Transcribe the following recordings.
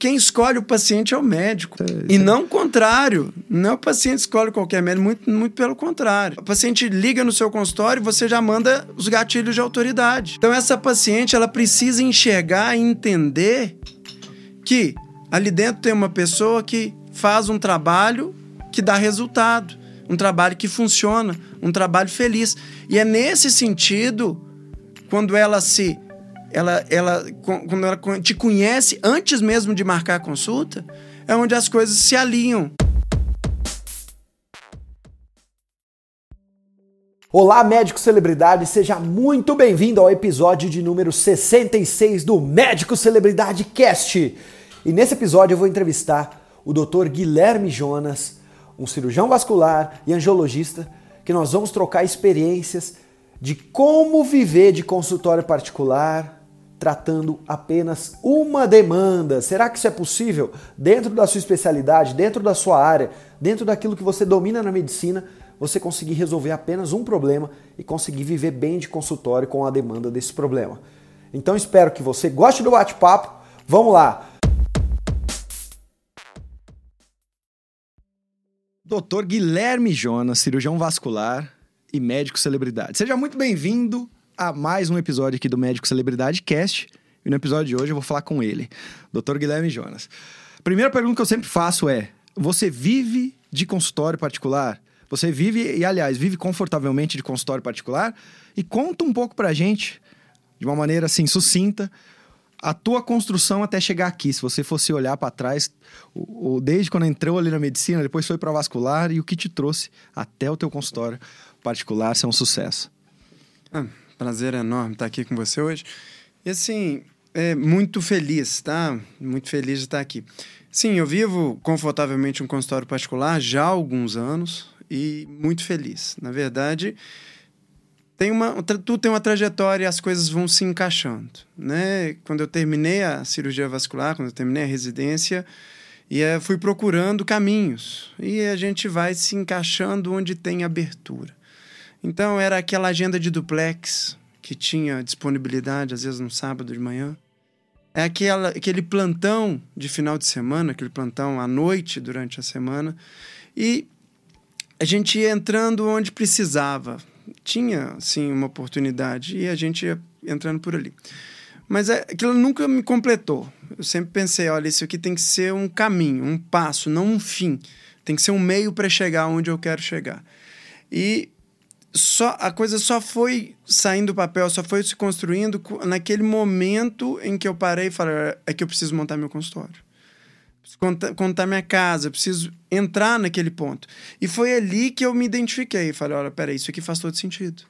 quem escolhe o paciente é o médico. É, e não o contrário. Não é o paciente escolhe qualquer médico, muito, muito pelo contrário. O paciente liga no seu consultório e você já manda os gatilhos de autoridade. Então, essa paciente, ela precisa enxergar e entender que ali dentro tem uma pessoa que faz um trabalho que dá resultado, um trabalho que funciona, um trabalho feliz. E é nesse sentido, quando ela se ela, ela, quando ela te conhece antes mesmo de marcar a consulta, é onde as coisas se alinham. Olá, médico celebridade, seja muito bem-vindo ao episódio de número 66 do Médico Celebridade Cast. E nesse episódio eu vou entrevistar o Dr. Guilherme Jonas, um cirurgião vascular e angiologista, que nós vamos trocar experiências de como viver de consultório particular, tratando apenas uma demanda. Será que isso é possível dentro da sua especialidade, dentro da sua área, dentro daquilo que você domina na medicina? Você conseguir resolver apenas um problema e conseguir viver bem de consultório com a demanda desse problema. Então espero que você goste do bate-papo. Vamos lá! Doutor Guilherme Jonas, cirurgião vascular e médico celebridade. Seja muito bem-vindo a mais um episódio aqui do Médico Celebridade Cast. E no episódio de hoje eu vou falar com ele, Dr. Guilherme Jonas. primeira pergunta que eu sempre faço é: você vive de consultório particular? Você vive, e aliás, vive confortavelmente de consultório particular? E conta um pouco pra gente, de uma maneira assim sucinta, a tua construção até chegar aqui. Se você fosse olhar para trás, o, o, desde quando entrou ali na medicina, depois foi para vascular e o que te trouxe até o teu consultório particular ser um sucesso. Ah, Prazer enorme estar aqui com você hoje. E assim, é muito feliz, tá? Muito feliz de estar aqui. Sim, eu vivo confortavelmente um consultório particular já há alguns anos e muito feliz. Na verdade, tem uma, tudo tem uma trajetória e as coisas vão se encaixando, né? Quando eu terminei a cirurgia vascular, quando eu terminei a residência, e é, fui procurando caminhos e a gente vai se encaixando onde tem abertura. Então era aquela agenda de duplex que tinha disponibilidade, às vezes no sábado de manhã. É aquela, aquele plantão de final de semana, aquele plantão à noite durante a semana. E a gente ia entrando onde precisava. Tinha, sim, uma oportunidade e a gente ia entrando por ali. Mas é, aquilo nunca me completou. Eu sempre pensei, olha, isso aqui tem que ser um caminho, um passo, não um fim. Tem que ser um meio para chegar onde eu quero chegar. E só a coisa só foi saindo do papel, só foi se construindo naquele momento em que eu parei e falei, é que eu preciso montar meu consultório. Preciso contar, contar minha casa, preciso entrar naquele ponto. E foi ali que eu me identifiquei. Falei, olha, peraí, isso aqui faz todo sentido.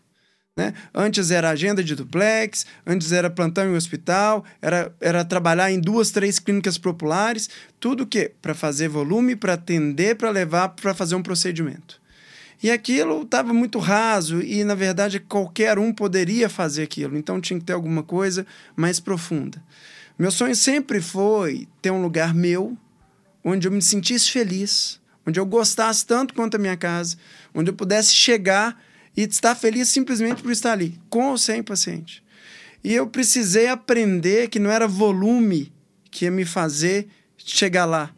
Né? Antes era agenda de duplex, antes era plantão em hospital, era, era trabalhar em duas, três clínicas populares, tudo o quê? Para fazer volume, para atender, para levar, para fazer um procedimento. E aquilo estava muito raso e, na verdade, qualquer um poderia fazer aquilo. Então tinha que ter alguma coisa mais profunda. Meu sonho sempre foi ter um lugar meu, onde eu me sentisse feliz, onde eu gostasse tanto quanto a minha casa, onde eu pudesse chegar e estar feliz simplesmente por estar ali, com ou sem paciente. E eu precisei aprender que não era volume que ia me fazer chegar lá,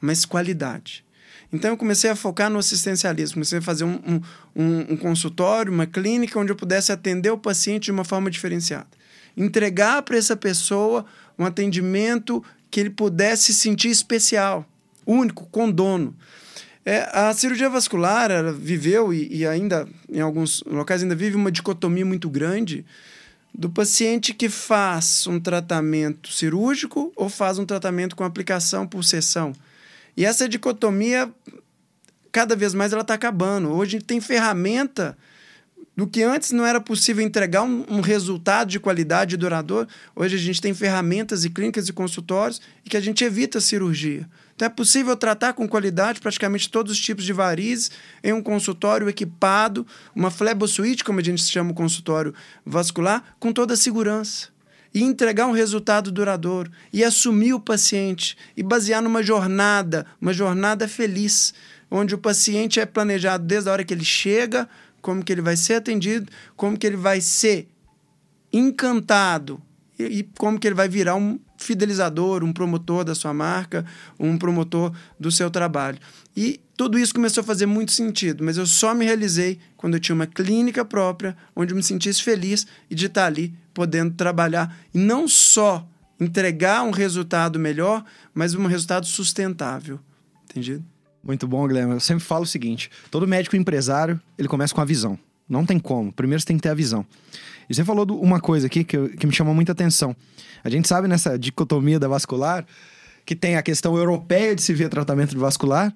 mas qualidade. Então eu comecei a focar no assistencialismo, comecei a fazer um, um, um, consultório, uma clínica onde eu pudesse atender o paciente de uma forma diferenciada. Entregar para essa pessoa um atendimento que ele pudesse se sentir especial, único, com dono. É, a cirurgia vascular viveu e, e, ainda, em alguns locais, ainda vive uma dicotomia muito grande do paciente que faz um tratamento cirúrgico ou faz um tratamento com aplicação por sessão. E essa dicotomia, cada vez mais, ela está acabando. Hoje a gente tem ferramenta do que antes não era possível entregar um, um, resultado de qualidade duradouro. Hoje a gente tem ferramentas e clínicas e consultórios e que a gente evita a cirurgia. Então é possível tratar com qualidade praticamente todos os tipos de varizes em um consultório equipado, uma flebosuite, como a gente chama o consultório vascular, com toda a segurança e entregar um resultado duradouro e assumir o paciente e basear numa jornada, uma jornada feliz, onde o paciente é planejado desde a hora que ele chega, como que ele vai ser atendido, como que ele vai ser encantado e, e como que ele vai virar um fidelizador, um promotor da sua marca, um promotor do seu trabalho. E tudo isso começou a fazer muito sentido, mas eu só me realizei quando eu tinha uma clínica própria, onde eu me sentisse feliz e de estar ali podendo trabalhar e não só entregar um resultado melhor, mas um resultado sustentável. Entendido? Muito bom, Guilherme. Eu sempre falo o seguinte: todo médico empresário ele começa com a visão. Não tem como. Primeiro você tem que ter a visão. E você falou uma coisa aqui que, que me chamou muita atenção. A gente sabe nessa dicotomia da vascular que tem a questão europeia de se ver tratamento de vascular,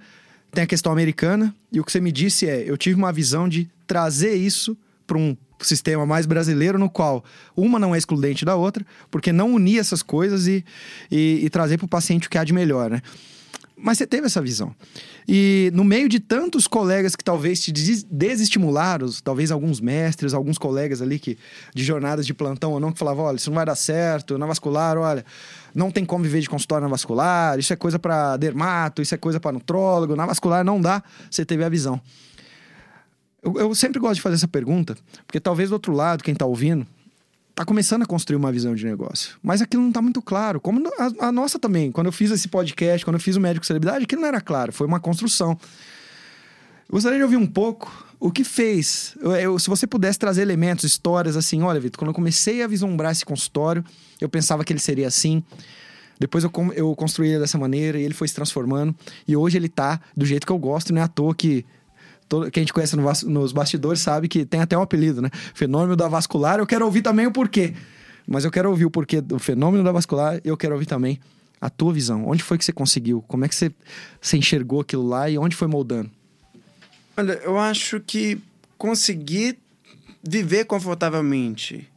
tem a questão americana, e o que você me disse é: eu tive uma visão de trazer isso para um sistema mais brasileiro, no qual uma não é excludente da outra, porque não unir essas coisas e, e, e trazer para o paciente o que há de melhor, né? Mas você teve essa visão. E no meio de tantos colegas que talvez te desestimularam, talvez alguns mestres, alguns colegas ali que de jornadas de plantão ou não, que falavam: olha, isso não vai dar certo, na vascular, olha, não tem como viver de consultório na vascular, isso é coisa para dermato, isso é coisa para nutrólogo, na vascular não dá. Você teve a visão. Eu, eu sempre gosto de fazer essa pergunta, porque talvez do outro lado, quem está ouvindo, tá começando a construir uma visão de negócio. Mas aquilo não tá muito claro. Como a, a, nossa também. Quando eu fiz esse podcast, quando eu fiz o Médico Celebridade, aquilo não era claro. Foi uma construção. Eu gostaria de ouvir um pouco o que fez. Eu, eu, se você pudesse trazer elementos, histórias assim. Olha, Vitor, quando eu comecei a vislumbrar esse consultório, eu pensava que ele seria assim. Depois eu, eu construí ele dessa maneira e ele foi se transformando. E hoje ele tá do jeito que eu gosto, não é à toa que todo, quem gente conhece no, nos bastidores sabe que tem até um apelido, né? Fenômeno da vascular. Eu quero ouvir também o porquê. Mas eu quero ouvir o porquê do fenômeno da vascular eu quero ouvir também a tua visão. Onde foi que você conseguiu? Como é que você, você enxergou aquilo lá e onde foi moldando? Olha, eu acho que conseguir viver confortavelmente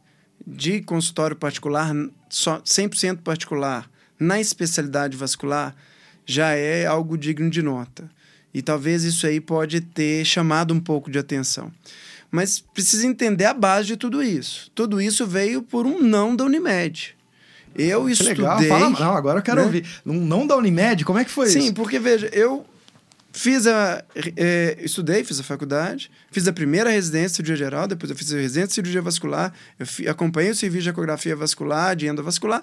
de consultório particular, só 100% particular, na especialidade vascular, já é algo digno de nota. E talvez isso aí pode ter chamado um pouco de atenção. Mas precisa entender a base de tudo isso. Tudo isso veio por um não da Unimed. Eu que estudei. Legal. Fala, não, agora eu quero né? ouvir. Um não da Unimed? Como é que foi Sim, isso? Sim, porque veja, eu fiz a. É, estudei, fiz a faculdade, fiz a primeira residência de cirurgia geral, depois eu fiz a residência de cirurgia vascular, eu fi, acompanhei o serviço de ecografia vascular, de endovascular,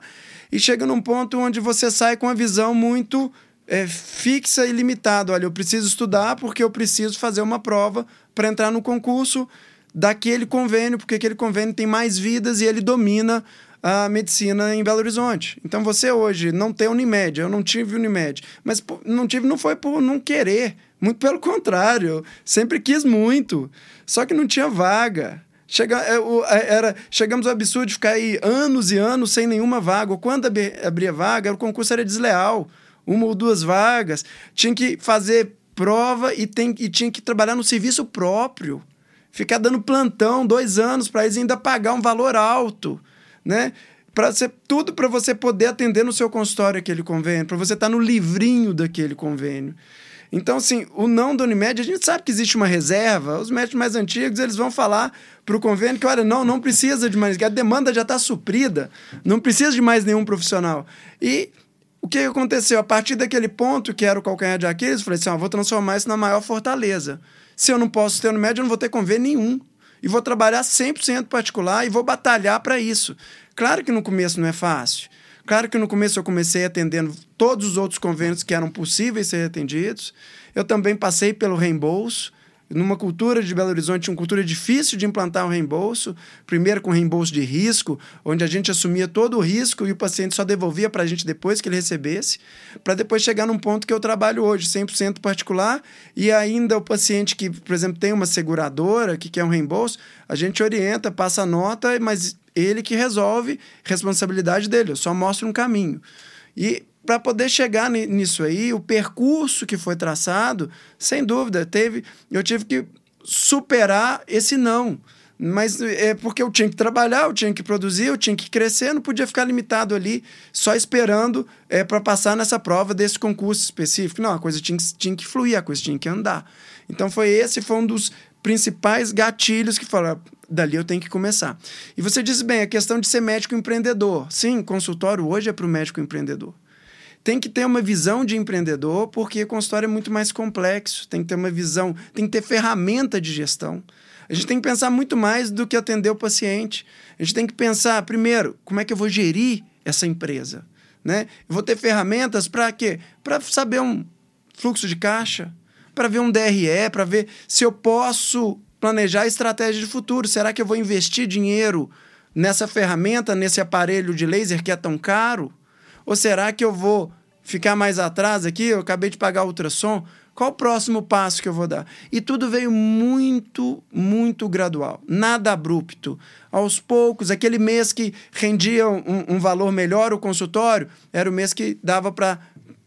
e chega num ponto onde você sai com uma visão muito é, fixa e limitada. Olha, eu preciso estudar porque eu preciso fazer uma prova para entrar no concurso daquele convênio, porque aquele convênio tem mais vidas e ele domina a medicina em Belo Horizonte. Então você hoje não tem Unimed, eu não tive Unimed, mas não tive não foi por não querer, muito pelo contrário, sempre quis muito, só que não tinha vaga. Chega, é, é, era, chegamos ao absurdo de ficar aí anos e anos sem nenhuma vaga. Quando abria vaga, o concurso era desleal uma ou duas vagas, tinha que fazer prova e, tem, e tinha que trabalhar no serviço próprio. Ficar dando plantão dois anos para eles ainda pagar um valor alto, né? Para ser tudo para você poder atender no seu consultório aquele convênio, para você estar tá no livrinho daquele convênio. Então, assim, o não da Unimed, a gente sabe que existe uma reserva. Os médicos mais antigos, eles vão falar para o convênio que, olha, não, não precisa de mais, a demanda já está suprida, não precisa de mais nenhum profissional. E o que aconteceu? A partir daquele ponto, que era o calcanhar de Aquiles, eu falei assim: vou transformar isso na maior fortaleza. Se eu não posso ter no médio, eu não vou ter convênio nenhum. E vou trabalhar 100% particular e vou batalhar para isso. Claro que no começo não é fácil. Claro que no começo eu comecei atendendo todos os outros convênios que eram possíveis ser atendidos. Eu também passei pelo reembolso numa cultura de Belo Horizonte, uma cultura difícil de implantar o um reembolso, primeiro com reembolso de risco, onde a gente assumia todo o risco e o paciente só devolvia para a gente depois que ele recebesse, para depois chegar num ponto que eu trabalho hoje, 100% particular, e ainda o paciente que, por exemplo, tem uma seguradora que quer um reembolso, a gente orienta, passa a nota, mas ele que resolve, responsabilidade dele, eu só mostro um caminho. E para poder chegar nisso aí, o percurso que foi traçado, sem dúvida, teve, eu tive que superar esse não. Mas é porque eu tinha que trabalhar, eu tinha que produzir, eu tinha que crescer, não podia ficar limitado ali só esperando é, para passar nessa prova desse concurso específico. Não, a coisa tinha, tinha que fluir, a coisa tinha que andar. Então foi esse foi um dos principais gatilhos que falaram, dali eu tenho que começar. E você disse bem, a questão de ser médico empreendedor. Sim, consultório hoje é para o médico empreendedor tem que ter uma visão de empreendedor, porque consultório é muito mais complexo, tem que ter uma visão, tem que ter ferramenta de gestão. A gente tem que pensar muito mais do que atender o paciente. A gente tem que pensar, primeiro, como é que eu vou gerir essa empresa? né? Eu vou ter ferramentas para quê? Para saber um fluxo de caixa, para ver um DRE, para ver se eu posso planejar a estratégia de futuro. Será que eu vou investir dinheiro nessa ferramenta, nesse aparelho de laser que é tão caro? Ou será que eu vou ficar mais atrás aqui? Eu acabei de pagar ultrassom. Qual o próximo passo que eu vou dar? E tudo veio muito, muito gradual, nada abrupto. Aos poucos, aquele mês que rendia um, um valor melhor o consultório, era o mês que dava para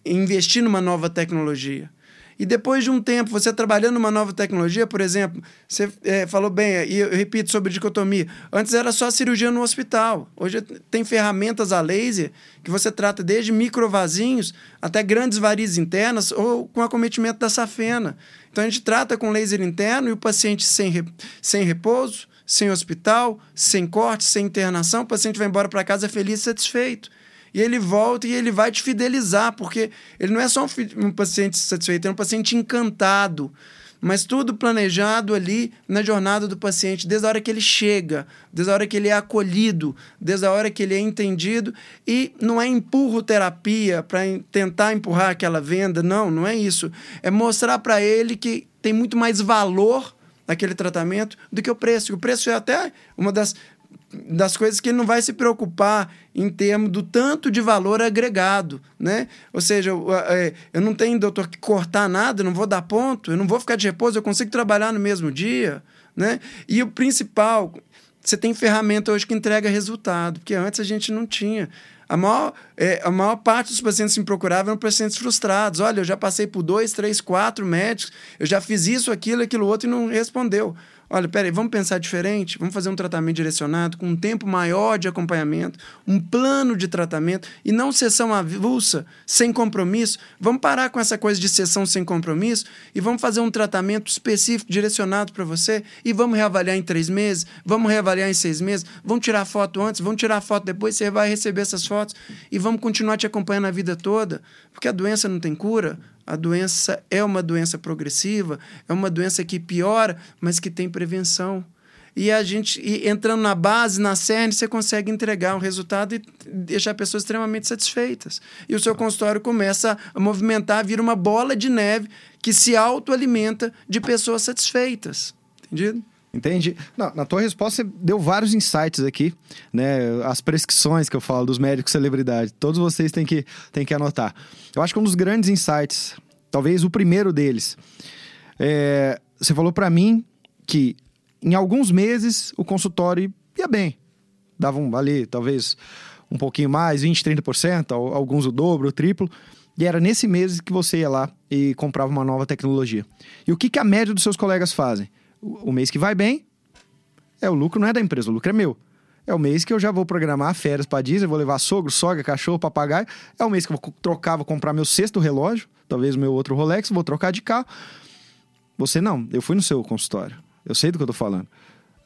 investir numa nova tecnologia. E depois de um tempo, você trabalhando uma nova tecnologia, por exemplo, você é, falou bem, e eu repito sobre dicotomia. Antes era só cirurgia no hospital. Hoje tem ferramentas a laser que você trata desde microvasinhos até grandes varizes internas ou com acometimento da safena. Então a gente trata com laser interno e o paciente sem, sem repouso, sem hospital, sem corte, sem internação, o paciente vai embora para casa feliz e satisfeito. E ele volta e ele vai te fidelizar, porque ele não é só um, um paciente satisfeito, é um paciente encantado. Mas tudo planejado ali na jornada do paciente, desde a hora que ele chega, desde a hora que ele é acolhido, desde a hora que ele é entendido. E não é empurro terapia para tentar empurrar aquela venda, não, não é isso. É mostrar para ele que tem muito mais valor naquele tratamento do que o preço. O preço é até uma das das coisas que ele não vai se preocupar em termos do tanto de valor agregado, né? Ou seja, eu, é, eu não tenho, doutor, que cortar nada, não vou dar ponto, eu não vou ficar de repouso, eu consigo trabalhar no mesmo dia, né? E o principal, você tem ferramenta hoje que entrega resultado, porque antes a gente não tinha. A maior, é, a maior parte dos pacientes que me procuravam eram pacientes frustrados. Olha, eu já passei por dois, três, quatro médicos, eu já fiz isso, aquilo, aquilo outro e não respondeu. Olha, peraí, vamos pensar diferente? Vamos fazer um tratamento direcionado com um tempo maior de acompanhamento, um plano de tratamento e não sessão avulsa, sem compromisso. Vamos parar com essa coisa de sessão sem compromisso e vamos fazer um tratamento específico, direcionado para você e vamos reavaliar em três meses, vamos reavaliar em seis meses, vamos tirar foto antes, vamos tirar foto depois, você vai receber essas fotos e vamos continuar te acompanhando a vida toda, porque a doença não tem cura, a doença é uma doença progressiva, é uma doença que piora, mas que tem prevenção. E a gente, e entrando na base, na cerne, você consegue entregar um resultado e deixar pessoas extremamente satisfeitas. E o seu consultório começa a movimentar, vira uma bola de neve que se autoalimenta de pessoas satisfeitas. Entendido? Entende? Não, na tua resposta você deu vários insights aqui, né? As prescrições que eu falo dos médicos celebridade. Todos vocês têm que, têm que anotar. Eu acho que um dos grandes insights, talvez o primeiro deles, é, você falou para mim que em alguns meses o consultório ia bem. Davam ali, talvez, um pouquinho mais, 20, 30%, alguns o dobro, o triplo. E era nesse mês que você ia lá e comprava uma nova tecnologia. E o que, que a média dos seus colegas fazem? O mês que vai bem, é o lucro não é da empresa, o lucro é meu. É o mês que eu já vou programar férias para Disney, vou levar sogro, sogra, cachorro, papagaio. É o mês que eu vou trocar, vou comprar meu sexto relógio, talvez o meu outro Rolex, vou trocar de carro. Você não, eu fui no seu consultório. Eu sei do que eu tô falando.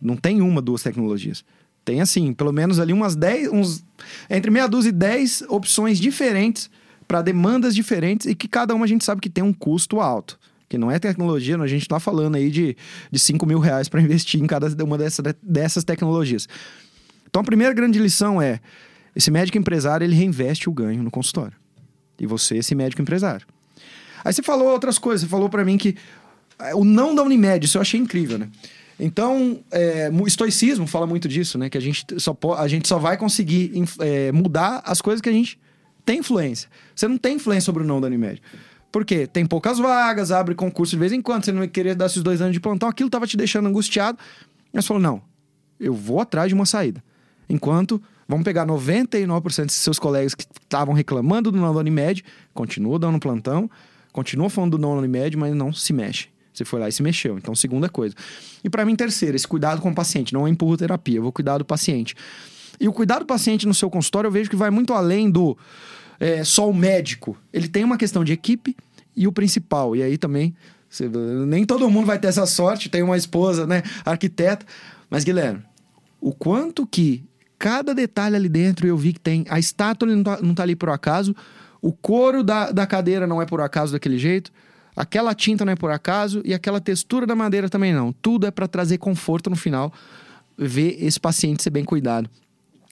Não tem uma, duas tecnologias. Tem assim, pelo menos ali umas 10, uns entre meia dúzia e 10 opções diferentes para demandas diferentes e que cada uma a gente sabe que tem um custo alto que não é tecnologia, a gente está falando aí de, de 5 mil reais para investir em cada uma dessa, dessas tecnologias. Então a primeira grande lição é: esse médico empresário ele reinveste o ganho no consultório. E você, esse médico empresário. Aí você falou outras coisas, você falou para mim que é, o não da Unimed, isso eu achei incrível, né? Então, é, o estoicismo fala muito disso, né? Que a gente só, a gente só vai conseguir é, mudar as coisas que a gente tem influência. Você não tem influência sobre o não da Unimed. Porque tem poucas vagas, abre concurso de vez em quando, você não vai querer dar esses dois anos de plantão, aquilo estava te deixando angustiado. Mas falou: não, eu vou atrás de uma saída. Enquanto vamos pegar 99% de seus colegas que estavam reclamando do não Unimed, continua dando plantão, continua falando do não Unimed, mas não se mexe. Você foi lá e se mexeu. Então, segunda coisa. E para mim, terceira, esse cuidado com o paciente. Não é empurro terapia, eu vou cuidar do paciente. E o cuidado do paciente no seu consultório, eu vejo que vai muito além do é, só o médico. Ele tem uma questão de equipe e o principal. E aí também, você, nem todo mundo vai ter essa sorte, tem uma esposa, né, arquiteta. Mas, Guilherme, o quanto que cada detalhe ali dentro eu vi que tem. A estátua não tá, não tá ali por acaso, o couro da, da cadeira não é por acaso daquele jeito, aquela tinta não é por acaso e aquela textura da madeira também não. Tudo é para trazer conforto no final, ver esse paciente ser bem cuidado.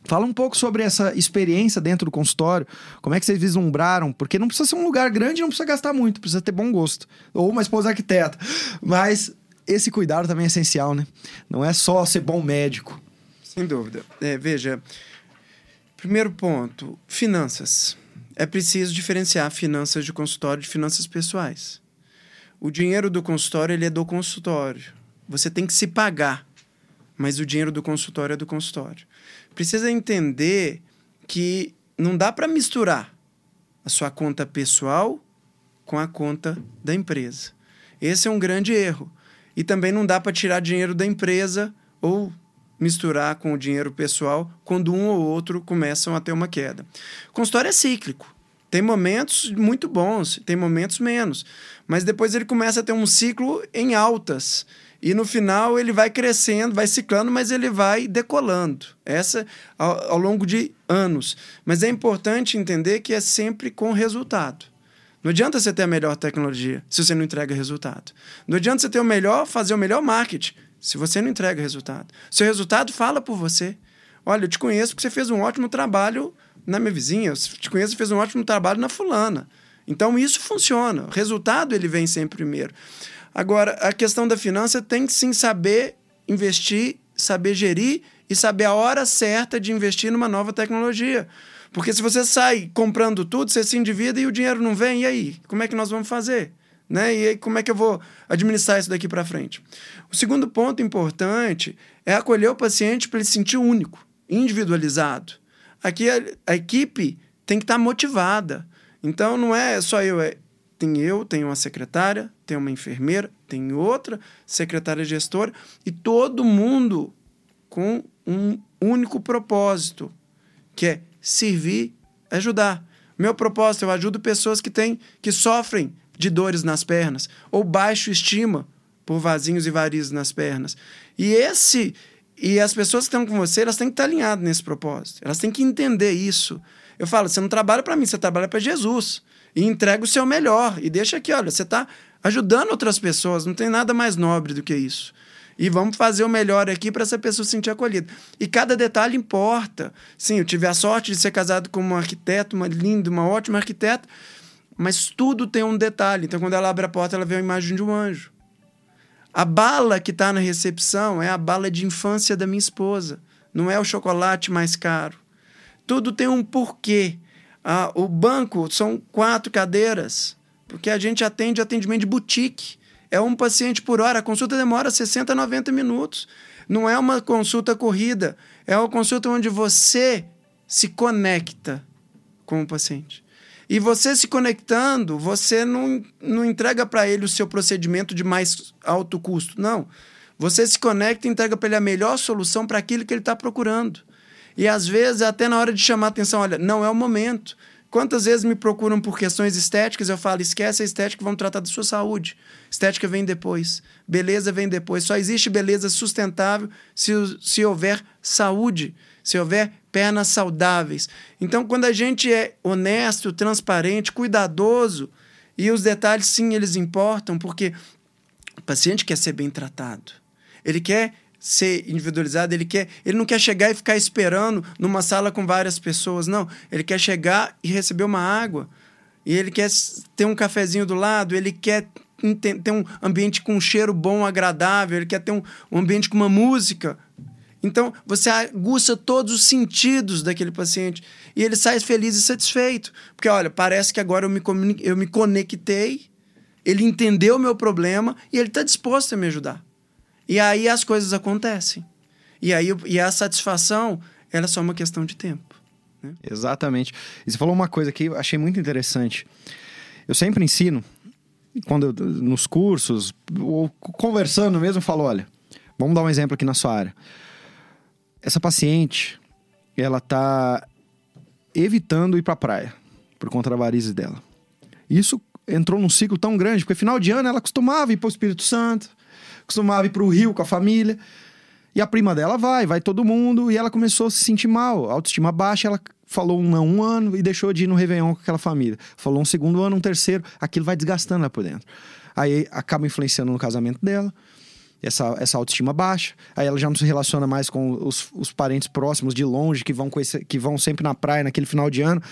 Fala um pouco sobre essa experiência dentro do consultório, como é que vocês vislumbraram, porque não precisa ser um lugar grande, não precisa gastar muito, precisa ter bom gosto. Ou uma esposa arquiteta. Mas esse cuidado também é essencial, né? Não é só ser bom médico. Sem dúvida. É, veja, primeiro ponto, finanças. É preciso diferenciar finanças de consultório de finanças pessoais. O dinheiro do consultório ele é do consultório. Você tem que se pagar, mas o dinheiro do consultório é do consultório precisa entender que não dá para misturar a sua conta pessoal com a conta da empresa. Esse é um grande erro. E também não dá para tirar dinheiro da empresa ou misturar com o dinheiro pessoal quando um ou outro começam a ter uma queda. Consultório é cíclico. Tem momentos muito bons, tem momentos menos. Mas depois ele começa a ter um ciclo em altas. E no final ele vai crescendo, vai ciclando, mas ele vai decolando. Essa ao, ao longo de anos. Mas é importante entender que é sempre com resultado. Não adianta você ter a melhor tecnologia se você não entrega resultado. Não adianta você ter o melhor, fazer o melhor marketing se você não entrega resultado. Seu resultado fala por você. Olha, eu te conheço porque você fez um ótimo trabalho na minha vizinha, eu te conheço, fez um ótimo trabalho na fulana. Então isso funciona. O resultado ele vem sempre primeiro. Agora, a questão da finança tem que sim saber investir, saber gerir e saber a hora certa de investir numa nova tecnologia. Porque se você sai comprando tudo, você se endivida e o dinheiro não vem, e aí? Como é que nós vamos fazer? Né? E aí, como é que eu vou administrar isso daqui para frente? O segundo ponto importante é acolher o paciente para ele se sentir único, individualizado. Aqui a, a equipe tem que estar tá motivada. Então não é só eu, é tem eu, tem uma secretária, tem uma enfermeira, tem outra secretária gestora e todo mundo com um único propósito, que é servir, ajudar. Meu propósito, eu ajudo pessoas que têm que sofrem de dores nas pernas ou baixo estima por vasinhos e varizes nas pernas. E esse e as pessoas que estão com você, elas têm que estar alinhadas nesse propósito. Elas têm que entender isso. Eu falo, você não trabalha para mim, você trabalha para Jesus e entrega o seu melhor. E deixa aqui, olha, você está ajudando outras pessoas, não tem nada mais nobre do que isso. E vamos fazer o melhor aqui para essa pessoa se sentir acolhida. E cada detalhe importa. Sim, eu tive a sorte de ser casado com uma arquiteta, uma linda, uma ótima arquiteta, mas tudo tem um detalhe. Então, quando ela abre a porta, ela vê a imagem de um anjo. A bala que está na recepção é a bala de infância da minha esposa. Não é o chocolate mais caro. Tudo tem um porquê. Ah, o banco são quatro cadeiras, porque a gente atende atendimento de boutique. É um paciente por hora. A consulta demora 60, 90 minutos. Não é uma consulta corrida. É uma consulta onde você se conecta com o paciente. E você se conectando, você não, não entrega para ele o seu procedimento de mais alto custo. Não. Você se conecta e entrega para ele a melhor solução para aquilo que ele está procurando. E às vezes, até na hora de chamar a atenção, olha, não é o momento. Quantas vezes me procuram por questões estéticas, eu falo, esquece a estética, vamos tratar da sua saúde. Estética vem depois, beleza vem depois. Só existe beleza sustentável se, se houver saúde, se houver pernas saudáveis. Então, quando a gente é honesto, transparente, cuidadoso, e os detalhes, sim, eles importam, porque o paciente quer ser bem tratado. Ele quer ser individualizado, ele quer, ele não quer chegar e ficar esperando numa sala com várias pessoas, não. Ele quer chegar e receber uma água. E ele quer ter um cafezinho do lado, ele quer ter um ambiente com um cheiro bom, agradável, ele quer ter um, um ambiente com uma música. Então, você aguça todos os sentidos daquele paciente e ele sai feliz e satisfeito. Porque, olha, parece que agora eu me, eu me conectei, ele entendeu o meu problema e ele está disposto a me ajudar. E aí as coisas acontecem. E aí e a satisfação, ela é só uma questão de tempo. Né? Exatamente. E você falou uma coisa que eu achei muito interessante. Eu sempre ensino, quando eu, nos cursos, ou conversando mesmo, falo: olha, vamos dar um exemplo aqui na sua área. Essa paciente, ela tá evitando ir para a praia por conta da varizes dela. Isso entrou num ciclo tão grande, porque final de ano ela costumava ir para o Espírito Santo, costumava ir para o Rio com a família. E a prima dela vai, vai todo mundo, e ela começou a se sentir mal, autoestima baixa, ela falou um, um ano e deixou de ir no Réveillon com aquela família. Falou um segundo ano, um terceiro, aquilo vai desgastando lá por dentro. Aí acaba influenciando no casamento dela, essa, essa autoestima baixa. Aí ela já não se relaciona mais com os, os parentes próximos de longe que vão, esse, que vão sempre na praia naquele final de ano.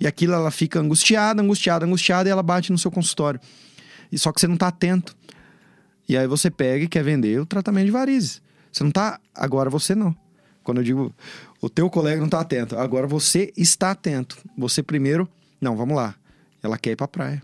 E aquilo ela fica angustiada, angustiada, angustiada e ela bate no seu consultório. E só que você não está atento. E aí você pega e quer vender o tratamento de varizes. Você não está. Agora você não. Quando eu digo o teu colega não está atento, agora você está atento. Você primeiro, não, vamos lá. Ela quer ir para a praia.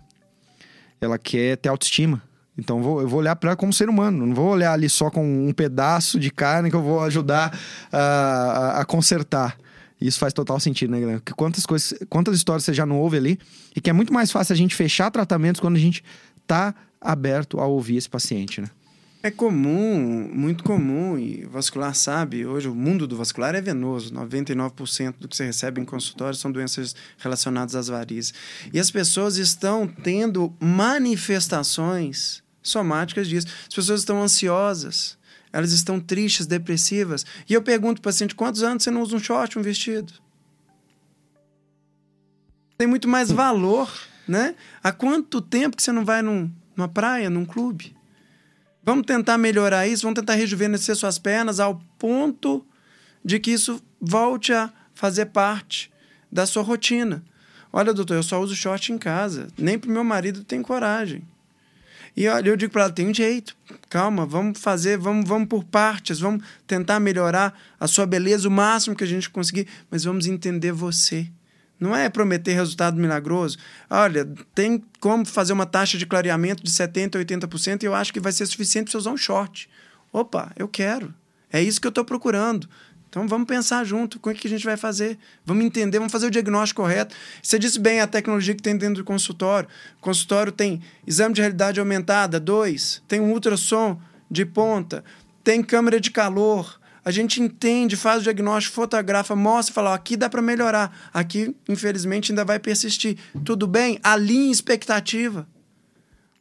Ela quer ter autoestima. Então eu vou olhar para ela como ser humano, não vou olhar ali só com um pedaço de carne que eu vou ajudar a, a, a consertar. Isso faz total sentido, né, Guilherme? Quantas coisas, quantas histórias você já não ouve ali e que é muito mais fácil a gente fechar tratamentos quando a gente tá aberto a ouvir esse paciente, né? É comum, muito comum, e vascular sabe, hoje o mundo do vascular é venoso. 99% do que você recebe em consultório são doenças relacionadas às varizes. E as pessoas estão tendo manifestações somáticas disso. As pessoas estão ansiosas, elas estão tristes, depressivas. E eu pergunto para o paciente: quantos anos você não usa um short, um vestido? Tem muito mais valor, né? Há quanto tempo que você não vai num, numa praia, num clube? Vamos tentar melhorar isso, vamos tentar rejuvenescer suas pernas ao ponto de que isso volte a fazer parte da sua rotina. Olha, doutor, eu só uso short em casa. Nem pro meu marido tem coragem. E olha, eu digo para ela, tem um jeito. Calma, vamos fazer, vamos, vamos por partes, vamos tentar melhorar a sua beleza o máximo que a gente conseguir, mas vamos entender você. Não é prometer resultado milagroso. Olha, tem como fazer uma taxa de clareamento de 70%, 80% e eu acho que vai ser suficiente para você usar um short. Opa, eu quero. É isso que eu estou procurando. Então vamos pensar junto com o que a gente vai fazer. Vamos entender, vamos fazer o diagnóstico correto. Você disse bem a tecnologia que tem dentro do consultório. O consultório tem exame de realidade aumentada, dois, tem um ultrassom de ponta, tem câmera de calor, a gente entende, faz o diagnóstico, fotografa, mostra, fala, ó, aqui dá para melhorar, aqui infelizmente ainda vai persistir. Tudo bem? Alinhe expectativa.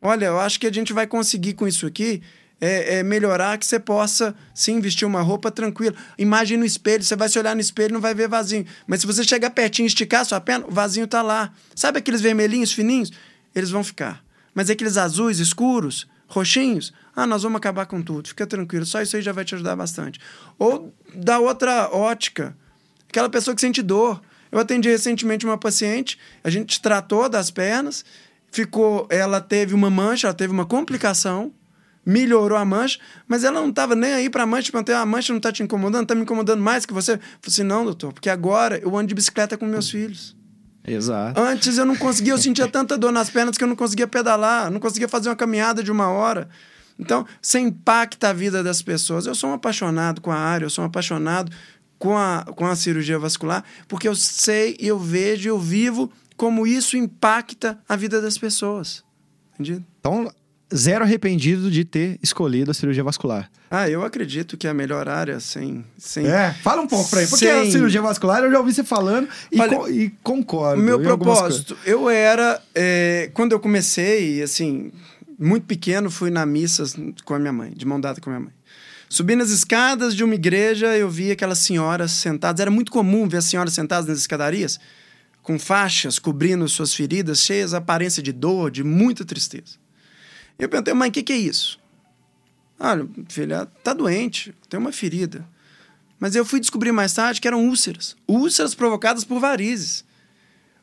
Olha, eu acho que a gente vai conseguir com isso aqui é, é, melhorar que você possa sim vestir uma roupa tranquila. Imagina no espelho, você vai se olhar no espelho não vai ver vazio. Mas se você chegar pertinho e esticar sua perna, o vazio está lá. Sabe aqueles vermelhinhos fininhos? Eles vão ficar. Mas aqueles azuis escuros, roxinhos, ah, nós vamos acabar com tudo, fica tranquilo, só isso aí já vai te ajudar bastante. Ou da outra ótica, aquela pessoa que sente dor. Eu atendi recentemente uma paciente, a gente tratou das pernas, ficou, ela teve uma mancha, ela teve uma complicação, melhorou a mancha, mas ela não estava nem aí para a mancha, perguntei, ah, a mancha não está te incomodando, está me incomodando mais que você? Eu falei assim, não, doutor, porque agora eu ando de bicicleta com meus filhos. Exato. Antes eu não conseguia, eu sentia tanta dor nas pernas que eu não conseguia pedalar, não conseguia fazer uma caminhada de uma hora. Então, você impacta a vida das pessoas. Eu sou um apaixonado com a área, eu sou um apaixonado com a, com a cirurgia vascular, porque eu sei, eu vejo, eu vivo como isso impacta a vida das pessoas. Entendido? Então, zero arrependido de ter escolhido a cirurgia vascular. Ah, eu acredito que é a melhor área, sem. sem é, fala um pouco pra ele. Porque sem... a cirurgia vascular eu já ouvi você falando e, Olha, co e concordo. Meu propósito, eu era. É, quando eu comecei, assim, muito pequeno, fui na missa com a minha mãe, de mão dada com a minha mãe. Subindo as escadas de uma igreja, eu vi aquelas senhoras sentadas. Era muito comum ver as senhoras sentadas nas escadarias, com faixas cobrindo suas feridas, cheias de aparência de dor, de muita tristeza. Eu perguntei, mãe, o que, que é isso? Olha, filha, tá doente, tem uma ferida. Mas eu fui descobrir mais tarde que eram úlceras. Úlceras provocadas por varizes.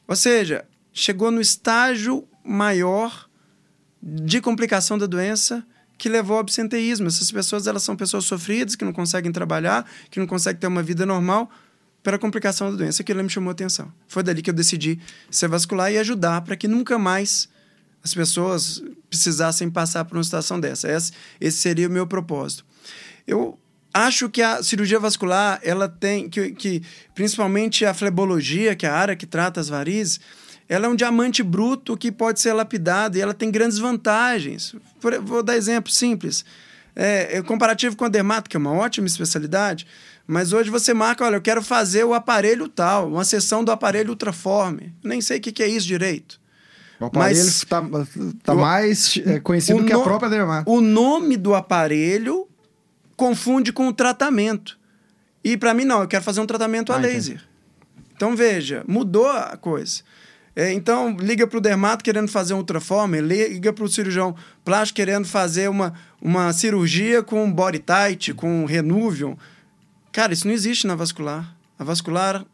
Ou seja, chegou no estágio maior de complicação da doença que levou ao absenteísmo. Essas pessoas elas são pessoas sofridas, que não conseguem trabalhar, que não conseguem ter uma vida normal pela complicação da doença. Aquilo me chamou a atenção. Foi dali que eu decidi ser vascular e ajudar para que nunca mais as pessoas precisassem passar por uma situação dessa. Esse, esse seria o meu propósito. Eu acho que a cirurgia vascular, ela tem que, que principalmente a flebologia, que é a área que trata as varizes, ela é um diamante bruto que pode ser lapidado e ela tem grandes vantagens. Por, vou dar exemplo simples. É, é, comparativo com a dermato, que é uma ótima especialidade, mas hoje você marca, olha, eu quero fazer o aparelho tal, uma sessão do aparelho Ultraforme. Nem sei o que, que é isso direito. O aparelho está tá mais é, conhecido que a própria dermato. O nome do aparelho confunde com o tratamento. E para mim, não, eu quero fazer um tratamento a ah, laser. Entendi. Então veja, mudou a coisa. É, então, liga para o dermato querendo fazer um ultraformer, liga para o cirurgião plástico querendo fazer uma, uma cirurgia com body tight, com renuvium. Cara, isso não existe na vascular. A vascular,